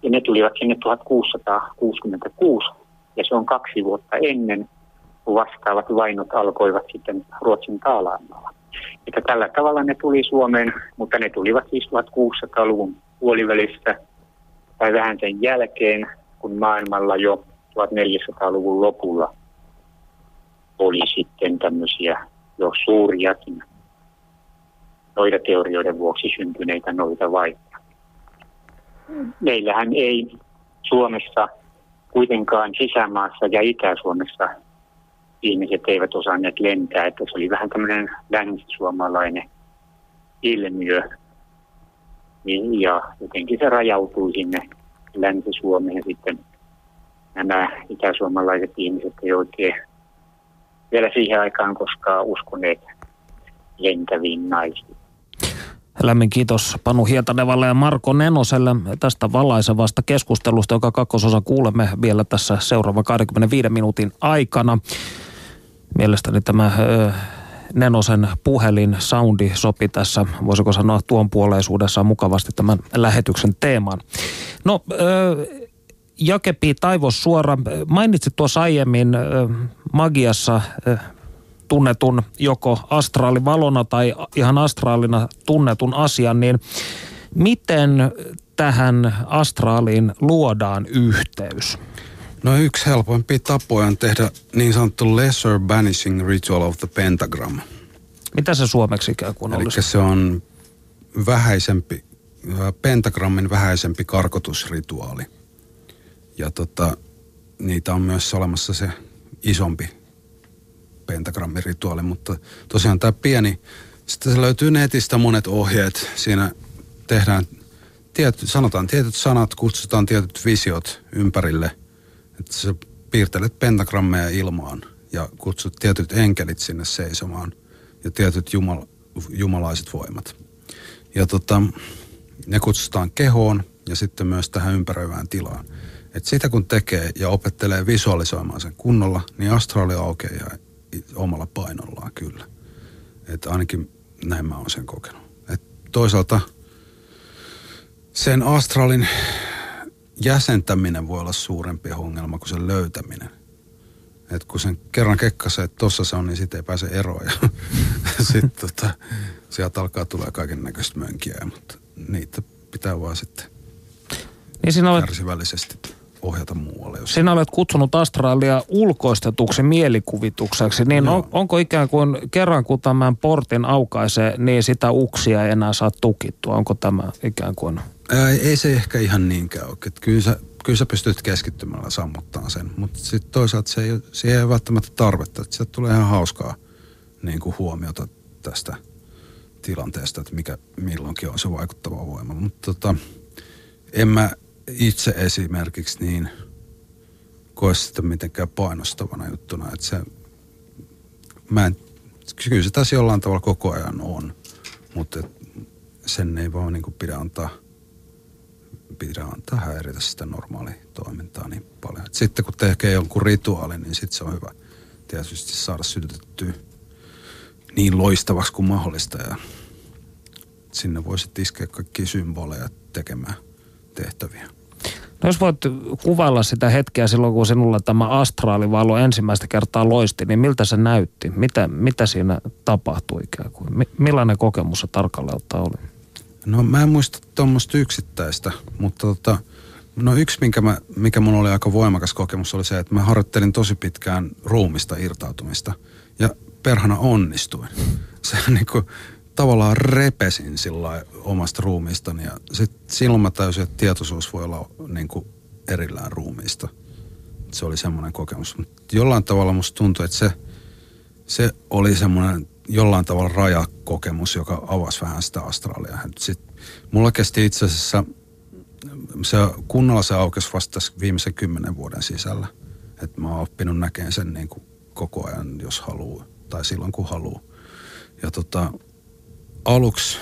[SPEAKER 6] Ja ne tulivat sinne 1666, ja se on kaksi vuotta ennen, kun vastaavat vainot alkoivat sitten Ruotsin taalaamalla. Että tällä tavalla ne tuli Suomeen, mutta ne tulivat siis 1600-luvun puolivälissä tai vähän sen jälkeen, kun maailmalla jo 1400-luvun lopulla oli sitten tämmöisiä jo suuriakin noita teorioiden vuoksi syntyneitä noita vaihtoja. Meillähän ei Suomessa kuitenkaan sisämaassa ja Itä-Suomessa ihmiset eivät osanneet lentää, että se oli vähän tämmöinen länsisuomalainen ilmiö. Niin, ja jotenkin se rajautui sinne Länsi-Suomeen sitten nämä itäsuomalaiset ihmiset ei oikein vielä siihen aikaan koskaan uskoneet lentäviin naisiin.
[SPEAKER 3] Lämmin kiitos Panu Hietanevalle ja Marko Nenoselle tästä valaisevasta keskustelusta, joka kakkososa kuulemme vielä tässä seuraavan 25 minuutin aikana. Mielestäni tämä ö, Nenosen puhelin soundi sopi tässä, voisiko sanoa tuon puoleisuudessaan mukavasti tämän lähetyksen teemaan. No, ö, Jakepi Taivos Suora, mainitsit tuossa aiemmin ö, magiassa tunnetun joko astraalivalona tai ihan astraalina tunnetun asian, niin miten tähän astraaliin luodaan yhteys?
[SPEAKER 4] No yksi helpompi tapoja on tehdä niin sanottu Lesser Banishing Ritual of the Pentagram.
[SPEAKER 3] Mitä se suomeksi ikään kuin
[SPEAKER 4] Eli
[SPEAKER 3] olisi?
[SPEAKER 4] se on vähäisempi, pentagrammin vähäisempi karkotusrituaali. Ja tota, niitä on myös olemassa se isompi pentagrammirituaali, mutta tosiaan tämä pieni, sitten se löytyy netistä monet ohjeet. Siinä tehdään, tiety, sanotaan tietyt sanat, kutsutaan tietyt visiot ympärille. Että sä piirtelet pentagrammeja ilmaan ja kutsut tietyt enkelit sinne seisomaan ja tietyt jumal, jumalaiset voimat. Ja tota, ne kutsutaan kehoon ja sitten myös tähän ympäröivään tilaan. Et sitä kun tekee ja opettelee visualisoimaan sen kunnolla, niin astraali aukeaa omalla painollaan kyllä. Että ainakin näin mä oon sen kokenut. Et toisaalta sen astraalin jäsentäminen voi olla suurempi ongelma kuin sen löytäminen. Et kun sen kerran kekkasee, että tossa se on, niin sitten ei pääse eroon. Ja sitten tota, sieltä alkaa tulla kaiken näköistä mönkiä, mutta niitä pitää vaan sitten
[SPEAKER 3] Niin sinä olet,
[SPEAKER 4] kärsivällisesti ohjata muualle. Jos
[SPEAKER 3] sinä olet kutsunut astraalia ulkoistetuksi mielikuvitukseksi, niin on, onko ikään kuin kerran kun tämän portin aukaisee, niin sitä uksia ei enää saa tukittua? Onko tämä ikään kuin...
[SPEAKER 4] Ää, ei se ehkä ihan niinkään ole. Kyllä, sä, kyllä sä pystyt keskittymällä sammuttaa sen, mutta sitten toisaalta se ei, siihen ei välttämättä tarvetta. Että sieltä tulee ihan hauskaa niin kuin huomiota tästä tilanteesta, että mikä milloinkin on se vaikuttava voima. Mutta tota, en mä itse esimerkiksi niin koe sitä mitenkään painostavana juttuna, että se, mä en, kyllä se tässä jollain tavalla koko ajan on, mutta sen ei vaan niin kuin pidä antaa – pidä antaa häiritä sitä normaalia toimintaa niin paljon. Et sitten kun tekee jonkun rituaalin, niin sitten se on hyvä tietysti saada sytytettyä niin loistavaksi kuin mahdollista. Ja sinne voi sitten iskeä kaikki symboleja tekemään tehtäviä.
[SPEAKER 3] No jos voit kuvailla sitä hetkeä silloin, kun sinulla tämä astraalivalo ensimmäistä kertaa loisti, niin miltä se näytti? Mitä, mitä siinä tapahtui ikään kuin? Millainen kokemus se tarkalleen ottaa oli?
[SPEAKER 4] No mä en muista tuommoista yksittäistä, mutta tota, no yksi, minkä mä, mikä mulla oli aika voimakas kokemus, oli se, että mä harjoittelin tosi pitkään ruumista irtautumista. Ja perhana onnistuin. Se niin kuin, tavallaan repesin sillä omasta ruumiistani ja sit silloin mä täysin, että tietoisuus voi olla niin kuin erillään ruumiista. Se oli semmoinen kokemus. Mutta jollain tavalla musta tuntui, että se, se oli semmoinen jollain tavalla rajakokemus, joka avasi vähän sitä astraalia. Sit, mulla kesti itse asiassa, se kunnolla se aukesi vasta viimeisen kymmenen vuoden sisällä. Että mä oon oppinut näkemään sen niin kuin koko ajan, jos haluaa, tai silloin kun haluaa. Ja tota, aluksi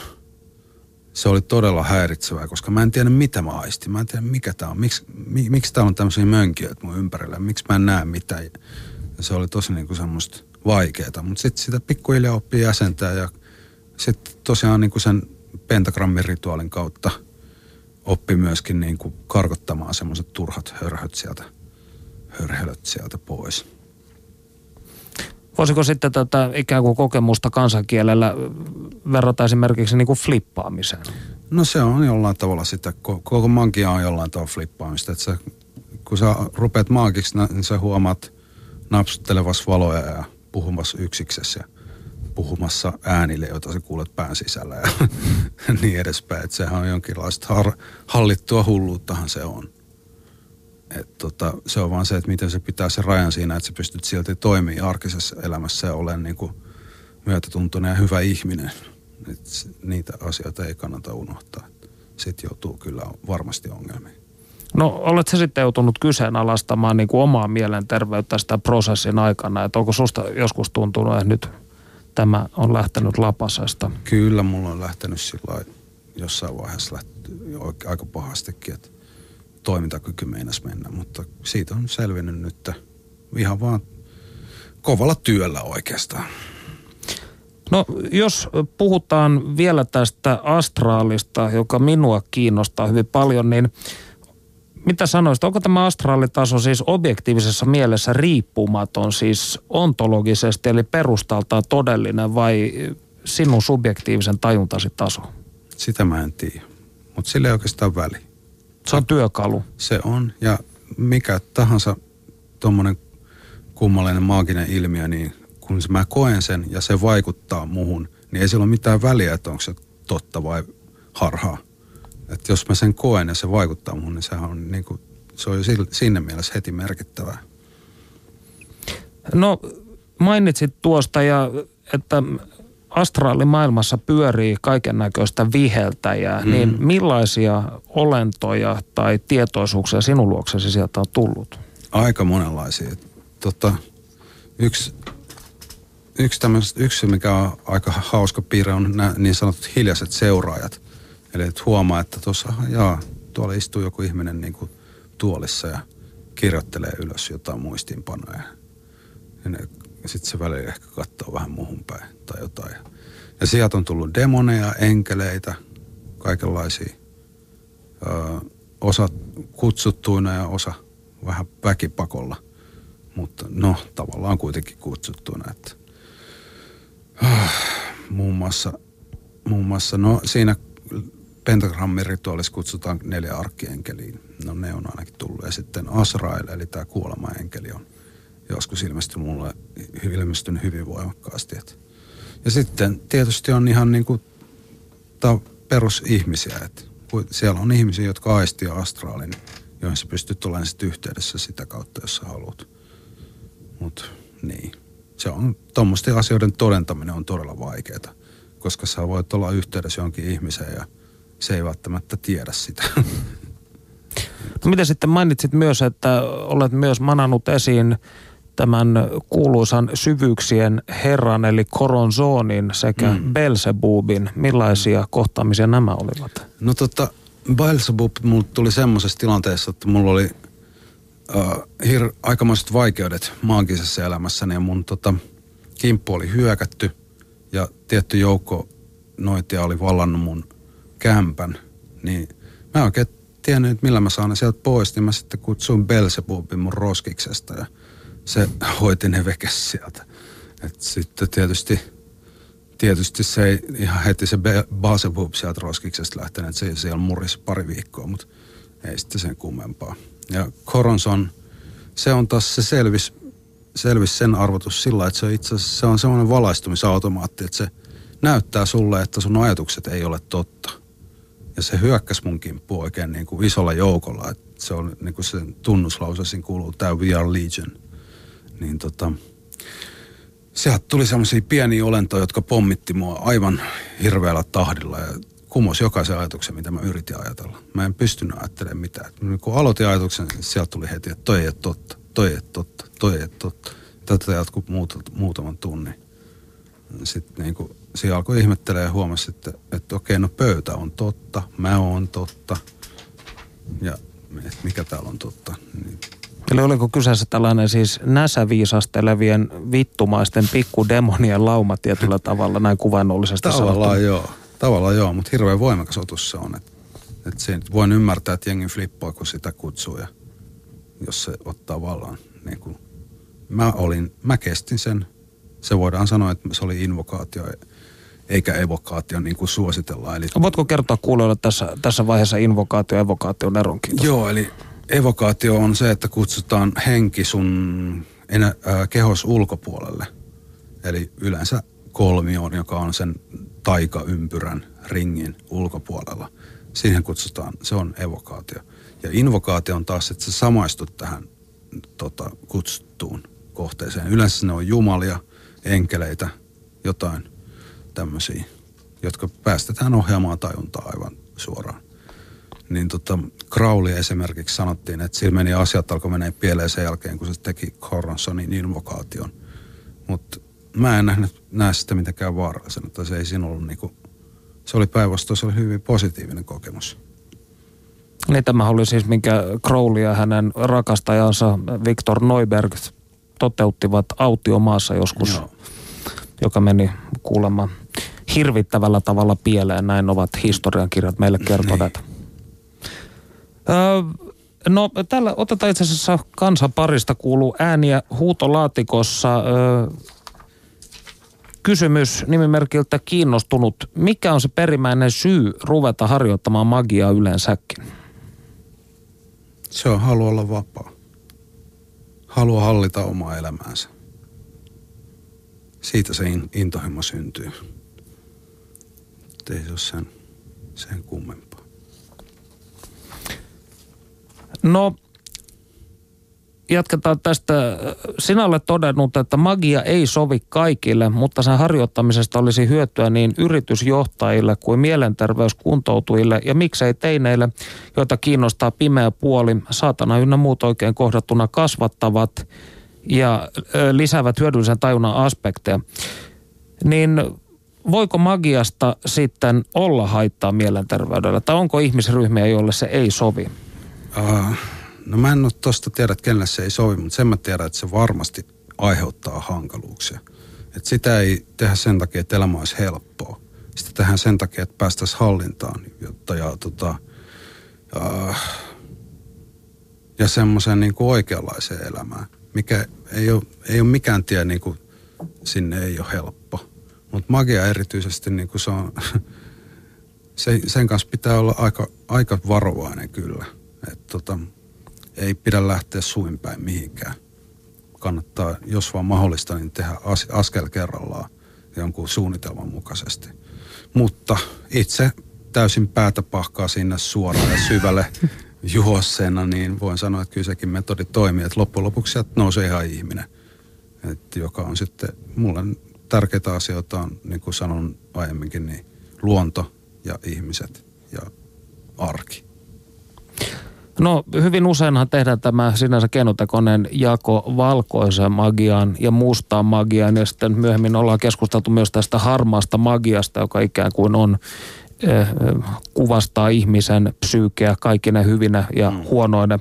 [SPEAKER 4] se oli todella häiritsevää, koska mä en tiedä mitä mä aistin. Mä en tiedä mikä tää on. Miks, mi, miksi täällä on tämmöisiä mönkijöitä mun ympärillä. Miksi mä en näe mitään. Ja se oli tosi niin kuin semmoista vaikeaa. Mutta sitten sitä pikkuhiljaa oppii jäsentää ja sitten tosiaan niin kuin sen pentagrammin rituaalin kautta oppi myöskin niin kuin karkottamaan semmoiset turhat hörhöt sieltä, hörhelöt sieltä pois.
[SPEAKER 3] Voisiko sitten tätä ikään kuin kokemusta kansankielellä verrata esimerkiksi niin kuin flippaamiseen?
[SPEAKER 4] No se on jollain tavalla sitä, koko magia on jollain tavalla flippaamista. Että sä, kun sä rupeat maagiksi, niin sä huomaat napsuttelevas valoja ja puhumassa yksiksessä ja puhumassa äänille, joita sä kuulet pään sisällä ja niin edespäin. Että sehän on jonkinlaista har, hallittua hulluuttahan se on. Et tota, se on vaan se, että miten se pitää se rajan siinä, että sä pystyt silti toimimaan arkisessa elämässä ja olen niin kuin myötätuntoinen ja hyvä ihminen. Et niitä asioita ei kannata unohtaa. Sitten joutuu kyllä varmasti ongelmiin.
[SPEAKER 3] No olet se sitten joutunut kyseenalaistamaan niin kuin omaa mielenterveyttä sitä prosessin aikana, että onko susta joskus tuntunut, että nyt tämä on lähtenyt lapasesta?
[SPEAKER 4] Kyllä, mulla on lähtenyt sillä jossain vaiheessa lähti, aika pahastikin, että toimintakyky meinas mennä, mutta siitä on selvinnyt nyt ihan vaan kovalla työllä oikeastaan.
[SPEAKER 3] No jos puhutaan vielä tästä astraalista, joka minua kiinnostaa hyvin paljon, niin mitä sanoisit, onko tämä astraalitaso siis objektiivisessa mielessä riippumaton, siis ontologisesti eli perustaltaan todellinen vai sinun subjektiivisen tajuntasi taso?
[SPEAKER 4] Sitä mä en tiedä, mutta sillä ei oikeastaan väli.
[SPEAKER 3] Se on työkalu.
[SPEAKER 4] Se on, ja mikä tahansa tuommoinen kummallinen maaginen ilmiö, niin kun mä koen sen ja se vaikuttaa muhun, niin ei sillä ole mitään väliä, että onko se totta vai harhaa. Että jos mä sen koen ja se vaikuttaa mun, niin sehän on niin kuin, se on jo sinne mielessä heti merkittävää.
[SPEAKER 3] No mainitsit tuosta ja että astraalimaailmassa pyörii kaiken näköistä viheltäjää, mm. niin millaisia olentoja tai tietoisuuksia sinun luoksesi sieltä on tullut?
[SPEAKER 4] Aika monenlaisia. Tota, yksi, yksi, yksi, mikä on aika hauska piirre, on nämä niin sanotut hiljaiset seuraajat. Eli että huomaa, että tuossa, jaa, tuolla istuu joku ihminen niin kuin tuolissa ja kirjoittelee ylös jotain muistiinpanoja. Ja, ja sitten se välillä ehkä katsoo vähän muuhun päin tai jotain. Ja sieltä on tullut demoneja, enkeleitä, kaikenlaisia. Ö, osa kutsuttuina ja osa vähän väkipakolla. Mutta no, tavallaan kuitenkin kutsuttuina. Että, äh, muun muassa, muun muassa, no siinä pentagrammin rituaalissa kutsutaan neljä arkkienkeliä. No ne on ainakin tullut. Ja sitten Asrael, eli tämä kuolemaenkeli on joskus ilmestynyt mulle ilmestynyt hyvin voimakkaasti. Et. Ja sitten tietysti on ihan niin kuin perusihmisiä. Et siellä on ihmisiä, jotka aistia astraalin, joihin sä pystyt olemaan sitten yhteydessä sitä kautta, jos sä haluat. Mutta niin, se on, tuommoisten asioiden todentaminen on todella vaikeaa koska sä voit olla yhteydessä jonkin ihmiseen ja se ei välttämättä tiedä sitä.
[SPEAKER 3] No mitä sitten mainitsit myös, että olet myös manannut esiin tämän kuuluisan syvyyksien herran eli Koronzoonin sekä mm. Belzebubin. Millaisia kohtaamisia nämä olivat?
[SPEAKER 4] No tota, Belzebub mulle tuli semmoisessa tilanteessa, että mulla oli äh, hir- aikamaiset vaikeudet maagisessa elämässäni ja mun tota, kimppu oli hyökätty ja tietty joukko noitia oli vallannut mun kämpän, niin mä en oikein tiennyt, että millä mä saan ne sieltä pois, niin mä sitten kutsuin Belzebubin mun roskiksesta ja se hoiti ne vekes sieltä. Et sitten tietysti, tietysti se ei ihan heti se Belzebub sieltä roskiksesta lähtenyt, että se siellä murisi pari viikkoa, mutta ei sitten sen kummempaa. Ja Coronson, se on taas se selvis, selvis sen arvotus sillä, että se on itse se on semmoinen valaistumisautomaatti, että se näyttää sulle, että sun ajatukset ei ole totta – ja se hyökkäsi mun kimppuun oikein niin kuin isolla joukolla. että se on niin kuin sen tunnuslause, siinä kuuluu tämä We Are Legion. Niin tota, sieltä tuli semmoisia pieniä olentoja, jotka pommitti mua aivan hirveällä tahdilla ja kumos jokaisen ajatuksen, mitä mä yritin ajatella. Mä en pystynyt ajattelemaan mitään. Kun aloitin ajatuksen, niin sieltä tuli heti, että toi ei ole totta, toi ei ole totta, toi ei ole totta. Tätä jatkuu muutaman tunnin. Sitten niin kuin siinä alkoi ihmettelemään ja huomasi, että, että okei, no pöytä on totta, mä oon totta ja että mikä täällä on totta. Niin.
[SPEAKER 3] Eli oliko kyseessä tällainen siis näsäviisastelevien vittumaisten pikkudemonien lauma tietyllä tavalla näin kuvainnollisesti
[SPEAKER 4] Tavallaan sanottuna. joo, tavallaan joo, mutta hirveän voimakas otus se on. Että, että siinä voin ymmärtää, että jengi flippaa, kun sitä kutsuu ja jos se ottaa vallan. Niin kuin, mä, olin, mä kestin sen. Se voidaan sanoa, että se oli invokaatio eikä evokaatio niin kuin suositellaan. Eli...
[SPEAKER 3] Voitko kertoa kuulijoille tässä, tässä vaiheessa invokaatio ja evokaation eron? Kiitos.
[SPEAKER 4] Joo, eli evokaatio on se, että kutsutaan henki sun enä, äh, kehos ulkopuolelle. Eli yleensä kolmioon, joka on sen taikaympyrän ringin ulkopuolella. Siihen kutsutaan, se on evokaatio. Ja invokaatio on taas, että sä samaistut tähän tota, kutsuttuun kohteeseen. Yleensä ne on jumalia, enkeleitä, jotain tämmöisiä, jotka päästetään ohjaamaan tajuntaa aivan suoraan. Niin tota, Crowley esimerkiksi sanottiin, että sillä meni asiat alkoi menee pieleen sen jälkeen, kun se teki Coronsonin invokaation. Mutta mä en nähnyt, näe sitä mitenkään vaarallisena, että se ei siinä ollut niinku, se oli päinvastoin, se oli hyvin positiivinen kokemus.
[SPEAKER 3] Niin tämä oli siis, minkä Crowley ja hänen rakastajansa Victor Neuberg toteuttivat autiomaassa joskus, Joo. joka meni kuulemma hirvittävällä tavalla pieleen. Näin ovat historiankirjat meille kertoneet. Niin. Öö, no täällä otetaan itse asiassa kansanparista kuuluu ääniä huutolaatikossa. Öö, kysymys nimimerkiltä kiinnostunut. Mikä on se perimmäinen syy ruveta harjoittamaan magiaa yleensäkin?
[SPEAKER 4] Se on halu olla vapaa. Haluaa hallita omaa elämäänsä. Siitä se intohimo syntyy ei se ole sen, sen kummempaa.
[SPEAKER 3] No, jatketaan tästä. Sinä olet todennut, että magia ei sovi kaikille, mutta sen harjoittamisesta olisi hyötyä niin yritysjohtajille kuin mielenterveyskuntoutujille ja miksei teineille, joita kiinnostaa pimeä puoli, saatana ynnä muut oikein kohdattuna kasvattavat ja lisäävät hyödyllisen tajunnan aspekteja. Niin voiko magiasta sitten olla haittaa mielenterveydellä? Tai onko ihmisryhmiä, joille se ei sovi?
[SPEAKER 4] No mä en ole tosta tiedä, että kenelle se ei sovi, mutta sen mä tiedän, että se varmasti aiheuttaa hankaluuksia. Et sitä ei tehdä sen takia, että elämä olisi helppoa. Sitä tehdään sen takia, että päästäisiin hallintaan jotta, ja, tota, uh, ja semmoiseen niin oikeanlaiseen elämään, mikä ei ole, ei ole mikään tie niin kuin, sinne ei ole helppo. Mutta magia erityisesti, niin kuin se on, se, sen kanssa pitää olla aika, aika varovainen kyllä. Et tota, ei pidä lähteä suinpäin mihinkään. Kannattaa, jos vaan mahdollista, niin tehdä as, askel kerrallaan jonkun suunnitelman mukaisesti. Mutta itse täysin päätä pahkaa sinne suoraan ja syvälle juosseena, niin voin sanoa, että kyllä sekin metodi toimii. Että loppujen lopuksi sieltä nousee ihan ihminen, et joka on sitten, mulle tärkeitä asioita on, niin kuin sanon aiemminkin, niin luonto ja ihmiset ja arki.
[SPEAKER 3] No hyvin useinhan tehdään tämä sinänsä keinotekoinen jako valkoisen magian ja mustaan magian ja sitten myöhemmin ollaan keskusteltu myös tästä harmaasta magiasta, joka ikään kuin on eh, kuvastaa ihmisen psyykeä kaikina hyvinä ja mm. huonoina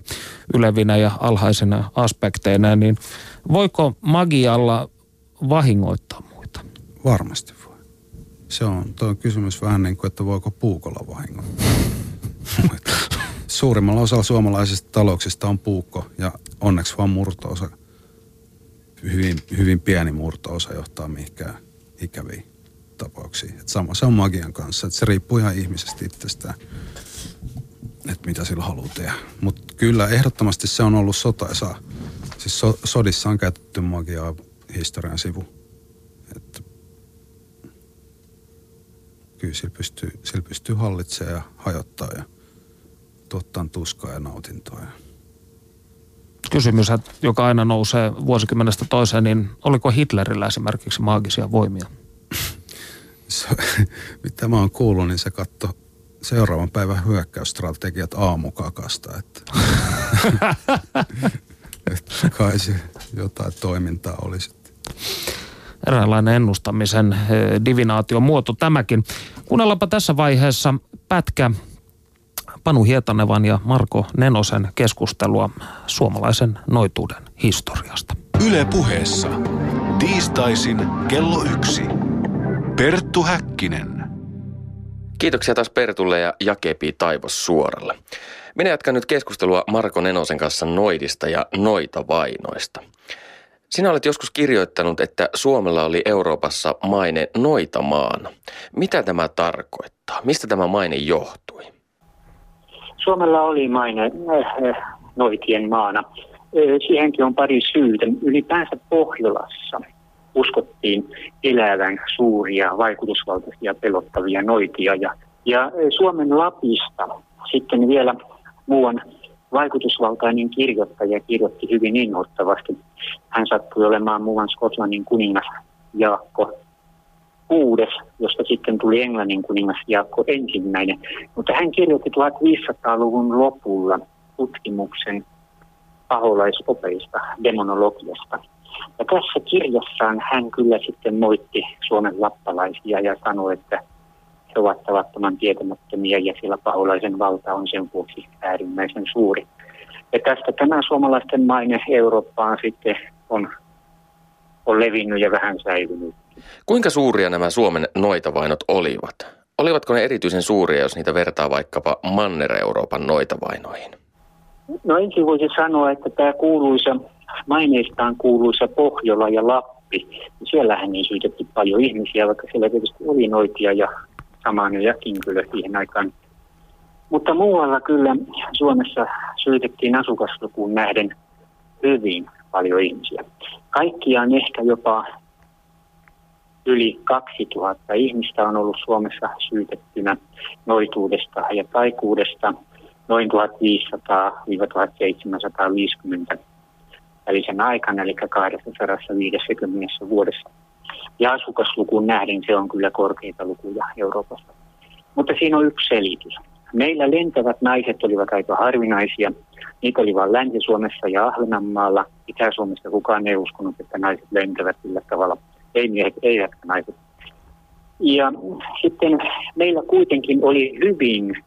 [SPEAKER 3] ylevinä ja alhaisina aspekteina, niin voiko magialla vahingoittaa muita?
[SPEAKER 4] Varmasti voi. Se on, tuo kysymys vähän niin kuin, että voiko puukolla vahingoittaa. Suurimmalla osalla suomalaisista talouksista on puukko ja onneksi vaan murtoosa, hyvin, hyvin pieni murtoosa johtaa mihinkään ikäviin tapauksiin. Et sama se on magian kanssa, että se riippuu ihan ihmisestä itsestään, että mitä sillä haluaa tehdä. Mutta kyllä ehdottomasti se on ollut sotaisaa. Siis so, sodissa on käytetty magiaa historian sivu. Että kyllä sillä pystyy, sillä pystyy hallitsemaan ja hajottaa ja tuottaa tuskaa ja nautintoa.
[SPEAKER 3] Kysymys, joka aina nousee vuosikymmenestä toiseen, niin oliko Hitlerillä esimerkiksi maagisia voimia?
[SPEAKER 4] se, mitä mä oon kuullut, niin se katto seuraavan päivän hyökkäysstrategiat aamukakasta. Että, että kai se jotain toimintaa olisi.
[SPEAKER 3] Eräänlainen ennustamisen eh, divinaation muoto tämäkin. Kuunnellaanpa tässä vaiheessa pätkä Panu Hietanevan ja Marko Nenosen keskustelua suomalaisen noituuden historiasta.
[SPEAKER 1] Yle puheessa. Tiistaisin kello yksi. Perttu Häkkinen.
[SPEAKER 5] Kiitoksia taas Pertulle ja Jakepi Taivos suoralle. Minä jatkan nyt keskustelua Marko Nenosen kanssa noidista ja noita vainoista. Sinä olet joskus kirjoittanut, että Suomella oli Euroopassa maine noitamaana. Mitä tämä tarkoittaa? Mistä tämä maine johtui?
[SPEAKER 6] Suomella oli maine äh, noitien maana. Siihenkin on pari syytä. Ylipäänsä Pohjolassa uskottiin elävän suuria, vaikutusvaltaisia, pelottavia noitia. Ja, ja Suomen Lapista sitten vielä muuan vaikutusvaltainen kirjoittaja kirjoitti hyvin inhottavasti. Hän sattui olemaan muuan Skotlannin kuningas Jaakko kuudes, josta sitten tuli Englannin kuningas Jaakko ensimmäinen. Mutta hän kirjoitti 1500-luvun lopulla tutkimuksen paholaisopeista, demonologiasta. Ja tässä kirjassaan hän kyllä sitten moitti Suomen lappalaisia ja sanoi, että he ovat tavattoman tietämättömiä ja sillä paholaisen valta on sen vuoksi äärimmäisen suuri. Ja tästä tämä suomalaisten maine Eurooppaan sitten on, on levinnyt ja vähän säilynyt.
[SPEAKER 5] Kuinka suuria nämä Suomen noitavainot olivat? Olivatko ne erityisen suuria, jos niitä vertaa vaikkapa Manner-Euroopan noitavainoihin?
[SPEAKER 6] No ensin voisi sanoa, että tämä kuuluisa, maineistaan kuuluisa Pohjola ja Lappi, niin siellähän niin syytetty paljon ihmisiä, vaikka siellä tietysti oli noitia ja jakin kyllä siihen aikaan. Mutta muualla kyllä Suomessa syytettiin asukaslukuun nähden hyvin paljon ihmisiä. Kaikkiaan ehkä jopa yli 2000 ihmistä on ollut Suomessa syytettynä noituudesta ja taikuudesta noin 1500-1750 välisen aikana, eli 250 vuodessa. Ja asukaslukuun nähden se on kyllä korkeita lukuja Euroopassa. Mutta siinä on yksi selitys. Meillä lentävät naiset olivat aika harvinaisia. Niitä oli vain Länsi-Suomessa ja Ahvenanmaalla. Itä-Suomessa kukaan ei uskonut, että naiset lentävät sillä tavalla – ei miehet eivätkä naiset. Ja sitten meillä kuitenkin oli hyvin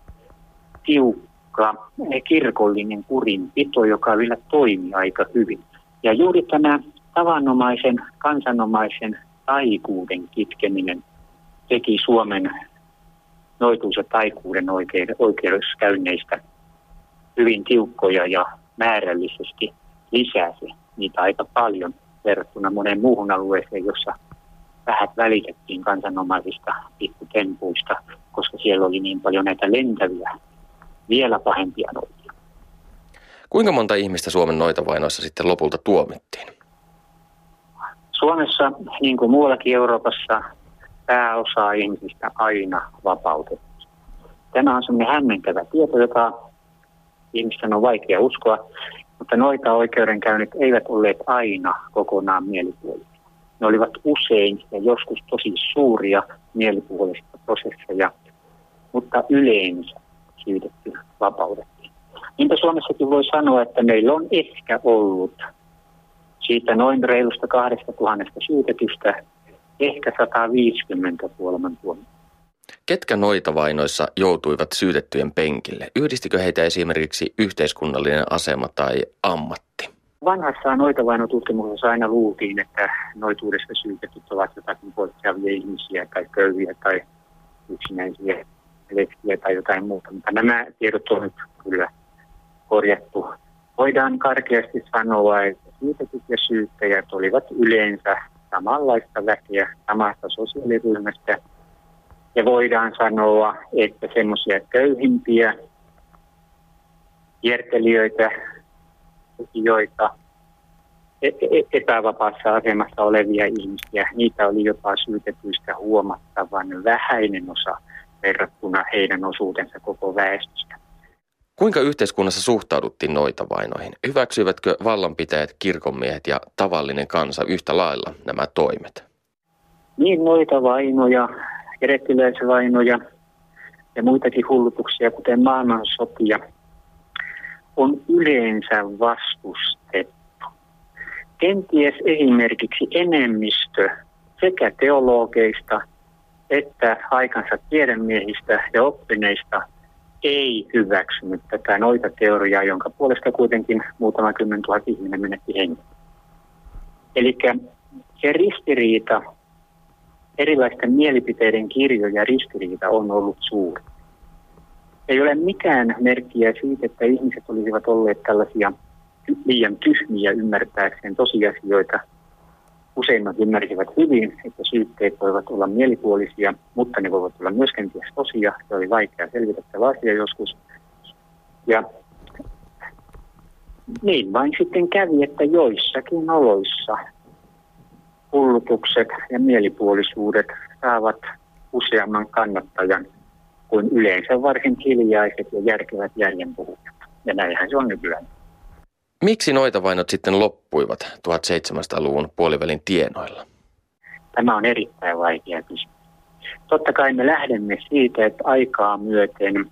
[SPEAKER 6] tiukka kirkollinen kurinpito, joka vielä toimi aika hyvin. Ja juuri tämä tavanomaisen, kansanomaisen taikuuden kitkeminen teki Suomen ja taikuuden oikeudeskäynneistä hyvin tiukkoja ja määrällisesti lisäsi niitä aika paljon – verrattuna moneen muuhun alueeseen, jossa vähät välitettiin kansanomaisista pikkutempuista, koska siellä oli niin paljon näitä lentäviä, vielä pahempia noitia.
[SPEAKER 5] Kuinka monta ihmistä Suomen noitavainoissa sitten lopulta tuomittiin?
[SPEAKER 6] Suomessa, niin kuin muuallakin Euroopassa, pääosa ihmisistä aina vapautettiin. Tämä on sellainen hämmentävä tieto, joka ihmisten on vaikea uskoa. Mutta noita oikeudenkäynnit eivät olleet aina kokonaan mielipuolisia. Ne olivat usein ja joskus tosi suuria mielipuolista prosesseja, mutta yleensä syytetty vapautettiin. Niinpä Suomessakin voi sanoa, että meillä on ehkä ollut siitä noin reilusta kahdesta tuhannesta syytetystä ehkä 150 kuoleman tuomioon.
[SPEAKER 5] Ketkä noita vainoissa joutuivat syytettyjen penkille? Yhdistikö heitä esimerkiksi yhteiskunnallinen asema tai ammatti?
[SPEAKER 6] Vanhassa noitavainotutkimuksessa aina luultiin, että noituudesta syytetyt ovat jotakin poikkeavia ihmisiä tai köyhiä tai yksinäisiä leskiä tai jotain muuta, mutta nämä tiedot on nyt kyllä korjattu. Voidaan karkeasti sanoa, että syytetyt ja syyttäjät olivat yleensä samanlaista väkeä samasta sosiaaliryhmästä. Ja voidaan sanoa, että semmoisia köyhimpiä kiertelijöitä, joita e-, e-, epävapaassa asemassa olevia ihmisiä, niitä oli jopa syytetyistä huomattavan vähäinen osa verrattuna heidän osuutensa koko väestöstä.
[SPEAKER 5] Kuinka yhteiskunnassa suhtauduttiin noita vainoihin? Hyväksyivätkö vallanpitäjät, kirkonmiehet ja tavallinen kansa yhtä lailla nämä toimet?
[SPEAKER 6] Niin noita vainoja, erettiläisvainoja ja muitakin hullutuksia, kuten maailmansotia, on yleensä vastustettu. Kenties esimerkiksi enemmistö sekä teologeista että aikansa tiedemiehistä ja oppineista – ei hyväksynyt tätä noita teoriaa, jonka puolesta kuitenkin muutama kymmen tuhat ihminen menetti hengen. Eli se ristiriita, erilaisten mielipiteiden kirjo ja ristiriita on ollut suuri. Ei ole mitään merkkiä siitä, että ihmiset olisivat olleet tällaisia liian tyhmiä ymmärtääkseen tosiasioita – Useimmat ymmärsivät hyvin, että syytteet voivat olla mielipuolisia, mutta ne voivat olla myös kenties tosia. Se oli vaikea selvitettävä asia joskus. Ja niin vain sitten kävi, että joissakin oloissa hullutukset ja mielipuolisuudet saavat useamman kannattajan kuin yleensä varsin hiljaiset ja järkevät järjenpuhujat. Ja näinhän se on nykyään.
[SPEAKER 5] Miksi noita vainot sitten loppuivat 1700-luvun puolivälin tienoilla?
[SPEAKER 6] Tämä on erittäin vaikea kysymys. Totta kai me lähdemme siitä, että aikaa myöten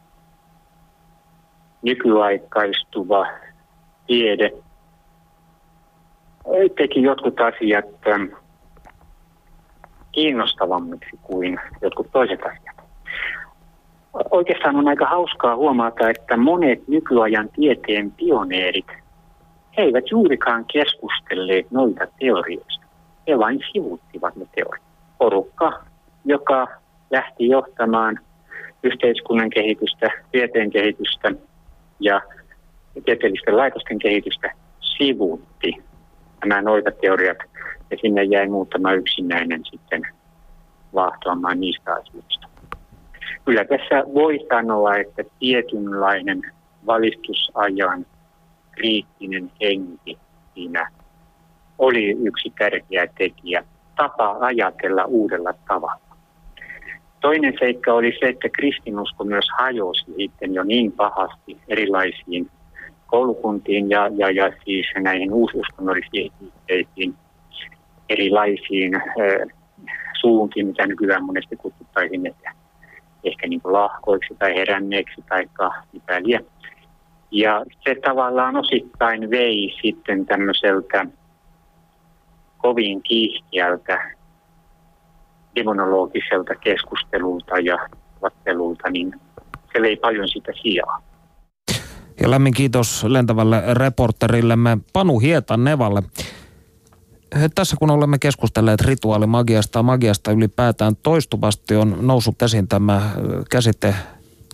[SPEAKER 6] nykyaikaistuva tiede teki jotkut asiat kiinnostavammiksi kuin jotkut toiset asiat. Oikeastaan on aika hauskaa huomata, että monet nykyajan tieteen pioneerit – eivät juurikaan keskustelleet noita teorioista. He vain sivuttivat ne teoriat. Porukka, joka lähti johtamaan yhteiskunnan kehitystä, tieteen kehitystä ja tieteellisten laitosten kehitystä, sivuutti nämä noita teoriat ja sinne jäi muutama yksinäinen sitten vahtoamaan niistä asioista. Kyllä tässä voi sanoa, että tietynlainen valistusajan kriittinen henki siinä oli yksi tärkeä tekijä, tapa ajatella uudella tavalla. Toinen seikka oli se, että kristinusko myös hajosi sitten jo niin pahasti erilaisiin koulukuntiin ja, ja, ja siis näihin uususkonnollisiin erilaisiin suuntiin, mitä nykyään monesti kutsuttaisiin että ehkä niin kuin lahkoiksi tai heränneeksi tai mitä liian. Ja se tavallaan osittain vei sitten tämmöiseltä kovin kiihkeältä demonologiselta keskustelulta ja vattelulta, niin se vei paljon sitä sijaa.
[SPEAKER 3] Ja lämmin kiitos lentävälle reporterillemme Panu Hietan Nevalle. Tässä kun olemme keskustelleet rituaalimagiasta magiasta ylipäätään toistuvasti on noussut esiin tämä käsite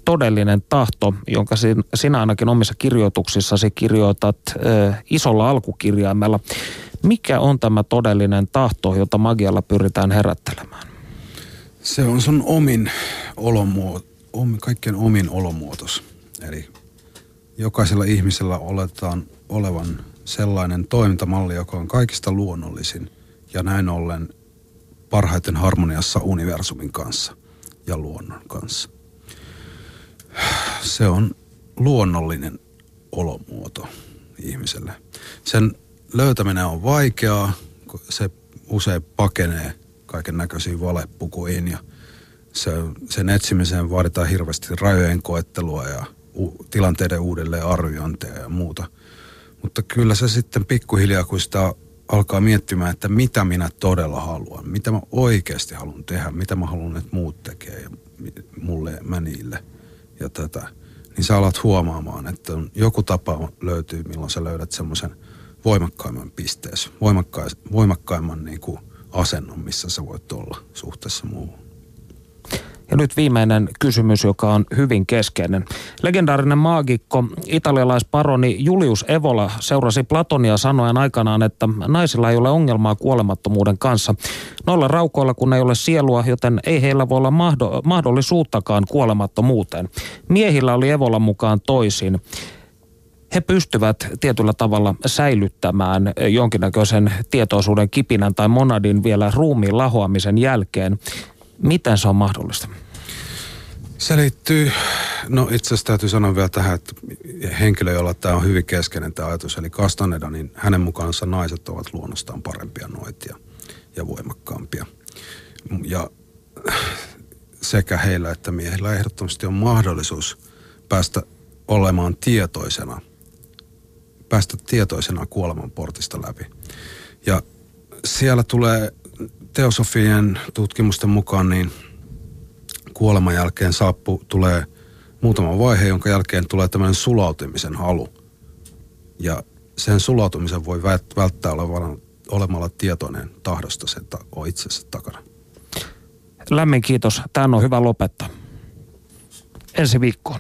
[SPEAKER 3] todellinen tahto, jonka sinä ainakin omissa kirjoituksissasi kirjoitat isolla alkukirjaimella. Mikä on tämä todellinen tahto, jota magialla pyritään herättelemään?
[SPEAKER 4] Se on sun omin olomuoto, om, kaikkien omin olomuotos. Eli jokaisella ihmisellä oletaan olevan sellainen toimintamalli, joka on kaikista luonnollisin ja näin ollen parhaiten harmoniassa universumin kanssa ja luonnon kanssa se on luonnollinen olomuoto ihmiselle. Sen löytäminen on vaikeaa, se usein pakenee kaiken näköisiin valepukuihin ja se, sen etsimiseen vaaditaan hirveästi rajojen koettelua ja u, tilanteiden uudelleen arviointia ja muuta. Mutta kyllä se sitten pikkuhiljaa, kun sitä alkaa miettimään, että mitä minä todella haluan, mitä mä oikeasti haluan tehdä, mitä mä haluan, että muut tekee ja mulle ja mä niille ja tätä, niin sä alat huomaamaan, että joku tapa löytyy, milloin sä löydät semmoisen voimakkaimman pisteessä, voimakkaimman niin kuin asennon, missä sä voit olla suhteessa muuhun.
[SPEAKER 3] Ja nyt viimeinen kysymys, joka on hyvin keskeinen. Legendaarinen maagikko, italialaisparoni Julius Evola seurasi Platonia sanoen aikanaan, että naisilla ei ole ongelmaa kuolemattomuuden kanssa. Noilla raukoilla, kun ei ole sielua, joten ei heillä voi olla mahdollisuuttakaan kuolemattomuuteen. Miehillä oli Evolan mukaan toisin he pystyvät tietyllä tavalla säilyttämään jonkinnäköisen tietoisuuden kipinän tai monadin vielä ruumiin lahoamisen jälkeen. Miten se on mahdollista?
[SPEAKER 4] Se liittyy, no itse asiassa täytyy sanoa vielä tähän, että henkilö, jolla tämä on hyvin keskeinen tämä ajatus, eli Castaneda, niin hänen mukaansa naiset ovat luonnostaan parempia noitia ja voimakkaampia. Ja sekä heillä että miehillä ehdottomasti on mahdollisuus päästä olemaan tietoisena, päästä tietoisena kuoleman portista läpi. Ja siellä tulee teosofien tutkimusten mukaan niin kuoleman jälkeen saappu tulee muutama vaihe, jonka jälkeen tulee tämmöinen sulautumisen halu. Ja sen sulautumisen voi välttää olevalla, olemalla tietoinen tahdosta sen ta- on itsensä takana.
[SPEAKER 3] Lämmin kiitos. Tämä on hyvä lopettaa. Ensi viikkoon.